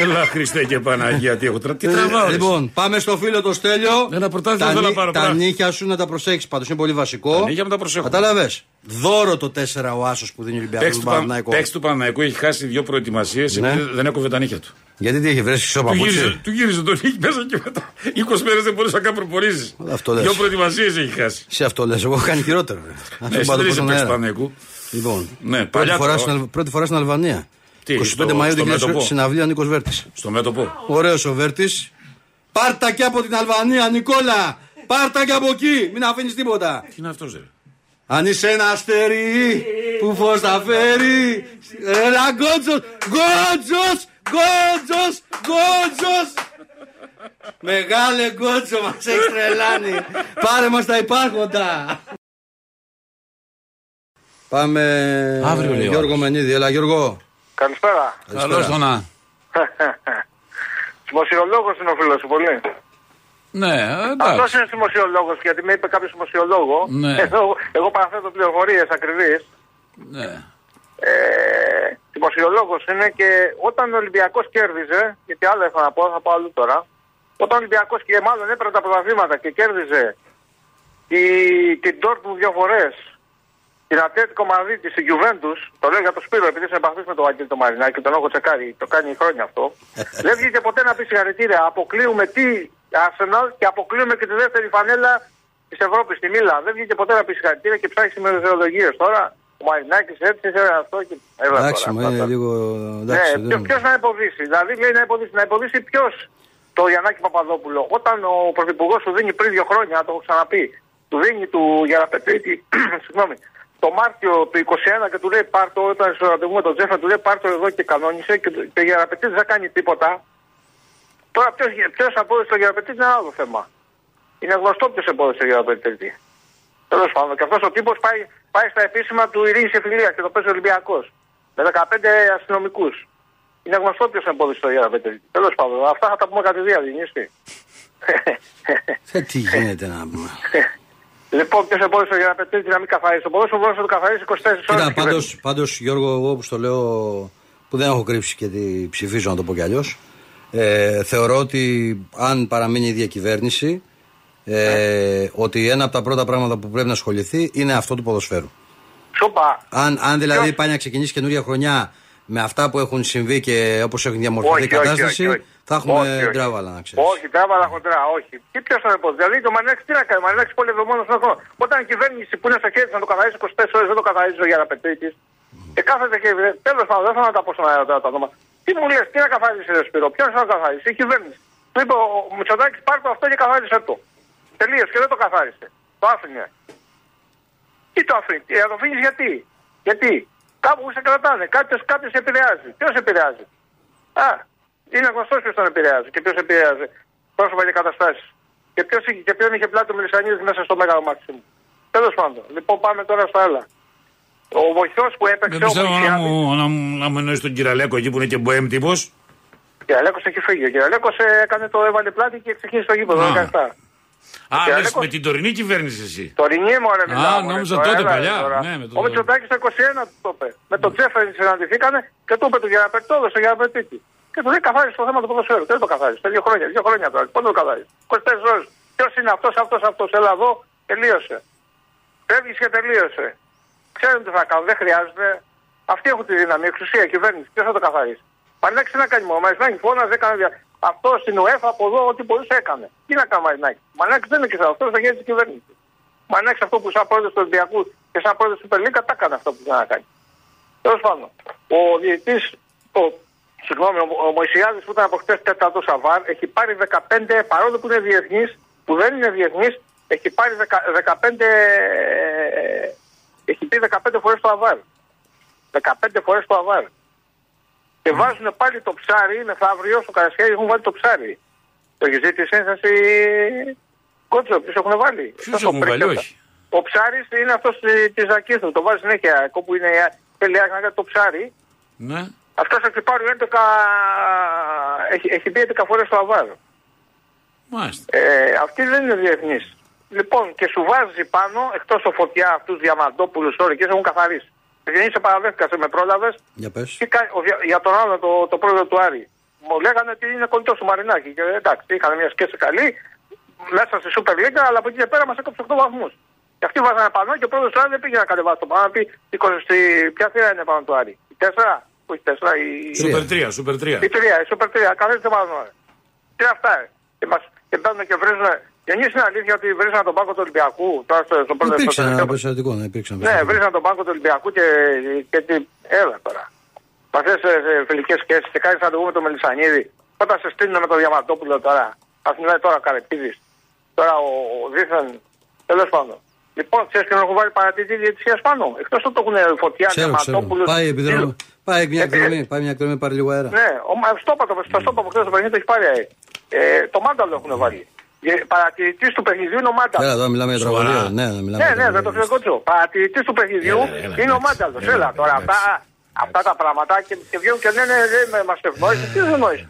Έλα Χριστέ και Παναγία, τι έχω τρα- Τι τραβάω. ρε. Λοιπόν, πάμε στο φίλο το Στέλιο. Ένα πρωτάθλημα τα, θέλω να νύ- πάρω, τα πράγμα. νύχια σου να τα προσέχει πάντως. Είναι πολύ βασικό. Τα νύχια μου τα προσέχω. Κατάλαβες; Δώρο το 4 ο Άσος που δίνει ο Ολυμπιακό Παίξ του του, Παν... Παναναϊκό. παίξ του Παναναϊκού έχει χάσει δύο προετοιμασίες Ναι. επειδή δεν έκοβε τα νύχια του. Γιατί τι έχει βρει στο Του γύριζε, παπούτσι. του γύριζε τον νύχι μέσα και μετά 20 μέρες δεν μπορούσες να κάνει προπορήσει. Αυτό λες. Δύο προετοιμασίες έχει χάσει. Σε αυτό λες, εγώ έχω κάνει χειρότερο. ρε. Ναι, Αυτό εσύ πάντω δεν είσαι στον παίξ του αέρα. Παναναϊκού. Λοιπόν, Ναι, πρώτη, παλιά φορά το- στην, Αλ- πρώτη φορά στην Αλβανία. Τι, 25 στο- Μαΐου στο 2020 μέτωπο; συναυλία Νίκος Βέρτης. Στο μέτωπο; Ωραίος ο Βέρτης. Πάρτα και από την Αλβανία, Νικόλα! Πάρτα και από εκεί! Μην αφήνεις τίποτα! Τι είναι αυτός, ρε; Αν είσαι ένα αστέρι που φως θα φέρει Έλα γκότζος, γκότζος, γκότζος, γκότζος Μεγάλε γκότσο μας έχεις τρελάνει Πάρε μας τα υπάρχοντα Πάμε Αύριο, λέει ο Γιώργο άλλος. Μενίδη, έλα Γιώργο Καλησπέρα. Καλώς το να. Δημοσιολόγος είναι ο φίλος σου, πολύ. Ναι, Αυτός εντάξει. είναι δημοσιολόγος, γιατί με είπε κάποιος δημοσιολόγο. Ναι. Εδώ, εγώ παραθέτω πληροφορίες ακριβείς. Ναι. Ε, δημοσιολόγος είναι και όταν ο Ολυμπιακός κέρδιζε, γιατί άλλο έχω να πω, θα πω αλλού τώρα. Όταν ο Ολυμπιακός και μάλλον έπαιρνε τα πρωταθλήματα και κέρδιζε η, την Dortmund δύο φορές, την Ατλέτικο Μαδρίτη, την Juventus, το λέω για το Σπύρο, επειδή είσαι επαφής με τον Βαγγέλη το Μαρινάκη, τον έχω τσεκάρει, το κάνει χρόνια αυτό. δεν βγήκε ποτέ να πει συγχαρητήρια. Αποκλείουμε τι Arsenal και αποκλείουμε και τη δεύτερη φανέλα της Ευρώπης, τη Μίλα. Δεν βγήκε ποτέ να πει συγχαρητήρια και ψάχνει με ιδεολογίες τώρα. Ο Μαρινάκης έτσι, έτσι, αυτό και. Έλα Εντάξει, τώρα, μου αυτά είναι τώρα. λίγο. Ναι, Εντάξει, δεν- ποιο να υποδήσει. Δηλαδή λέει να υποδήσει. Να υποδήσει ποιος το Γιαννάκη Παπαδόπουλο. Όταν ο πρωθυπουργός σου δίνει πριν δύο χρόνια, το έχω ξαναπεί, του δίνει του Γεραπετρίτη, συγγνώμη, το Μάρτιο του 21 και του λέει πάρτο, όταν στο ραντεβού με τον Τζέφα, του λέει πάρτο εδώ και κανόνισε και, το- και ο Γεραπετρίτη δεν κάνει τίποτα. Τώρα ποιος απόδειξε το Γεραπετρίτη είναι ένα άλλο θέμα. Είναι γνωστό ποιος απόδειξε το Γεραπετρίτη. Τέλος πάντων, και αυτός ο τύπος πάει, πάει στα επίσημα του Ειρήνης Εφηλίας και το παίζει Ολυμπιακός. Με 15 αστυνομικούς. Είναι γνωστό ποιος εμπόδισε το Γεραπετρίτη. Τέλος πάντων, αυτά θα τα πούμε κατηδίαν, Δινίστη. Ε, Τι γίνεται να πούμε. λοιπόν, ποιος εμπόδισε το Γεραπετρίτη να μην καθαρίσει. Το ποδόσφαιρο μπορεί να το καθαρίσει 24 ώρες. Κοίτα, πάντως, πάντως Γιώργο, εγώ που το λέω, που δεν έχω κρύψει και τη ψηφίζω να το πω κι αλλιώς. Ε, θεωρώ ότι αν παραμείνει η ίδια κυβέρνηση, ε, ότι ένα από τα πρώτα πράγματα που πρέπει να ασχοληθεί είναι αυτό του ποδοσφαίρου. Σούπα. Αν, αν δηλαδή Ποιος; πάει να ξεκινήσει καινούρια χρονιά με αυτά που έχουν συμβεί και όπως έχουν διαμορφωθεί η κατάσταση, όχι, όχι. Θα έχουμε Όχι, όχι. ντράβαλα να ξέρεις. Όχι, τράβαλα χοντρά, όχι. Τι ποιος θα πω. Δηλαδή το Μαρινάκη τι να κάνει. Ο Μαρινάκη πολύ εβδομάδα στον χρόνο. Όταν η κυβέρνηση που είναι στο χέρι της να το καθαρίσει 24 ώρες δεν το καθαρίζει ο Γεραπετρίτη. Και κάθεται και. Τέλος πάντων, δεν θέλω να τα πω στον αέρα τώρα τα ονόματα. Τι μου λες, τι να καθαρίσει, Ρε Σπύρο, ποιος θα το καθαρίσει, η κυβέρνηση. Του είπε ο Μητσοτάκης, πάρ το αυτό και καθάρισε το. Τελείω και δεν το καθάρισε. Το άφηνε. Τι το αφήνει, τι, να το αφήνεις γιατί; Γιατί; Κάπου σε κρατάνε, κάποιος σε επηρεάζει. Ποιος επηρεάζει; Α, είναι γνωστός ποιος τον επηρεάζει και ποιος επηρεάζει πρόσωπα και καταστάσεις. Και, ποιος, είχε- και ποιον είχε πλάτη ο Μελισανίδης μέσα στο μεγάλο μάτι μου. Τέλος πάντων. Λοιπόν πάμε τώρα στα άλλα. Ο βοηθός που έπαιξε Δεν ο πιστεύω να Μωυσιάδης. μου, να, μου- να μου εννοείς τον Κυραλέκο εκεί που είναι και μποέμ τύπος. Ο Κυραλέκος έχει φύγει. Ο Κυραλέκος ε, έκανε το έβαλε πλάτη και ξεκίνησε το γήπεδο. Α. δεν έκανε αυτά. Α, λες Κυραλέκος- με την τωρινή κυβέρνηση εσύ. Τωρινή μου ρε μιλάω. μωρέ, νόμιζα τώρα, τότε έλα, παλιά. τώρα. Ναι, με το- Ο Μητσοτάκης το 21 του το είπε. Με τον Τζέφεριν συναντηθήκανε και του είπε του Γεραπετή, το έδωσε ο Γεραπετήτη. Και του λέει καθάρισε το θέμα του ποδοσφαίρου. Και δεν το καθάρισε. Δύο χρόνια, δύο χρόνια τώρα. Πότε το καθάρισε. 24 ώρες. Ποιος είναι αυτός, αυτός, αυτός. Έλα εδώ, τελείωσε. Φεύγεις και τελείωσε. Ξέρουν τι θα κάνουν, δεν χρειάζεται. Αυτοί έχουν τη δύναμη, η εξουσία, η κυβέρνηση. Ποιος θα το καθαρίσει. Μαρινάκη τι να κάνει μόνο. Μαρινάκη φώναζε, έκανε δια... Αυτό στην UEFA από εδώ ό,τι μπορούσε έκανε. Τι να κάνει ο Μαρινάκη. Μαρινάκη δεν είναι και αυτός, θα γίνει τη κυβέρνηση. Μαρινάκη αυτό που σαν πρόεδρος του Ολυμπιακού και σαν πρόεδρος του Super League τα έκανε αυτό που ήθελε να κάνει. Τέλος πάντων, ο διαιτητής, ο, συγγνώμη, ο, ο Μωησιάδης που ήταν από χτε τέταρτος Σαββάρ, έχει πάρει 15, παρόλο που είναι διεθνής, που δεν είναι διεθνής, έχει πάρει 10 15. ε, Έχει πει 15 φορές το αβάρ. 15 φορές το αβάρ. Και βάζουν πάλι το ψάρι, μεθαύριο στο Καρασιάρι έχουν βάλει το ψάρι. Το έχει ζήτηση ένσταση κότσο, ποιο έχουν βάλει; Ποιους Αυτό έχουν το βάλει, πρέκιο. όχι. Ο ψάρις είναι αυτός της Ζακίθου. Το βάζει συνέχεια. Εκεί που είναι θέλει να κάνει το ψάρι. Ναι. Αυτός έχει πάρει 11. Έχει, έχει πει 11 φορές το αβάρ. Μάλιστα. Ε, αυτή δεν είναι διεθνής. Λοιπόν, και σου βάζει πάνω, εκτός το φωτιά αυτούς διαμαντόπουλους όρικε έχουν καθαρίσει. Επειδή σε παραδέχτηκας, σε με πρόλαβες, Για πες. τι κα- ο δια- για τον άλλο, το, το πρόεδρο του Άρη. Μου λέγανε ότι είναι κολλητός του Μαρινάκη. Και εντάξει, είχαν μια σκέψη καλή μέσα στη Super League, αλλά από εκεί και πέρα μας έκοψε 8 βαθμούς. Και αυτοί βάζανε πάνω και ο πρόεδρος του Άρη δεν πήγε να κατεβάσει το πάνω. Να πει 20, στη- ποια θύρα είναι πάνω του Άρη. Η 4, όχι 4, η, Σούπερ 3, σούπερ 3. η 3, η Super 3. Καθίστε πάνω. ρε. Τι είναι αυτά, ε; Και, μας, και μπαίνουν και βρίζουν. Και είναι αλήθεια ότι βρίζαν τον πάγκο του Ολυμπιακού. Τώρα στο, στο πρώτο Υπήρξε στο ένα τελευταίο- περιστατικό, ναι, υπήρξε ένα ναι, περιστατικό. βρίζαν τον πάγκο του Ολυμπιακού και, και τι. Έλα τώρα. Μας θε φιλικές σχέσεις και κάνεις να το πούμε το Μελισανίδη. Όταν σε στείλουν με το Διαμαντόπουλο τώρα. Α μιλάει τώρα Καρεπίδης. Τώρα ο, ο δίθεν. Τέλος πάντων. Λοιπόν, ξέρεις και να έχουν βάλει παρατηρητή διαιτησία πάνω. Εκτός ότι το έχουν φωτιά, Ξέρω, ξέρω. Διαμαντόπουλο. Πάει, επειδή Φίλο. Πάει μια Ε, εκδρομή, πάει μια εκδρομή, πάρει λίγο αέρα. Ναι, ο, μα- στο είπα το, στο στόπα που χθες το παιχνίδι το έχει πάρει. Ε, ε, το μάνταλο έχουν βάλει. Παρατηρητής του παιχνιδιού είναι ο μάνταλο. Έλα, εδώ μιλάμε για Σοβαρά. τραγωδία. Ναι, ναι, μιλάμε Ναι, για ναι, δεν το τραγωδία. φιλοκότσο. Παρατηρητής του παιχνιδιού Έλα, έλα, είναι ο εντάξει. μάνταλο. Έλα, Έλα τώρα εντάξει. αυτά, αυτά τα πράγματα και, και βγαίνουν και λένε δεν μας ευνόησε. Τι δεν νόησε.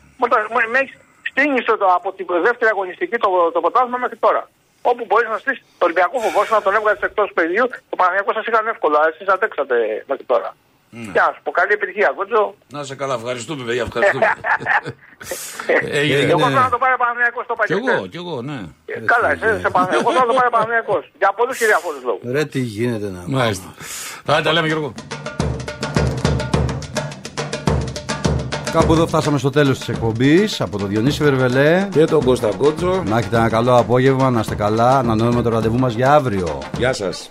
Με έχεις στείνει το, από την δεύτερη αγωνιστική το, το ποτάσμα μέχρι τώρα. Όπου μπορείς να στήσεις το Ολυμπιακό φοβόσου να τον έβγαλες εκτός παιδιού, το Παναγιακό σας είχαν εύκολο. Εσείς αντέξατε μέχρι τώρα. Γεια σου πω, καλή επιτυχία, κότσο. Να σε καλά, ευχαριστούμε, παιδιά, ευχαριστούμε. Έγινε. Εγώ θέλω να το πάρει Παναγιακό στο Κι πακέτο. εγώ, κι εγώ, ναι. Καλά, εσύ σε Παναγιακό. Εγώ θέλω να το πάρει Παναγιακό. Για πολλούς και διαφόρου λόγους. Ρε, τι γίνεται να. Μάλιστα. Θα τα λέμε, Γιώργο. Κάπου εδώ φτάσαμε στο τέλος της εκπομπής από τον Διονύση Βερβελέ. Και τον Κώστα Κότσο. Να έχετε ένα καλό απόγευμα, να είστε καλά. Ανανεώνουμε το ραντεβού μας για αύριο. Γεια σας.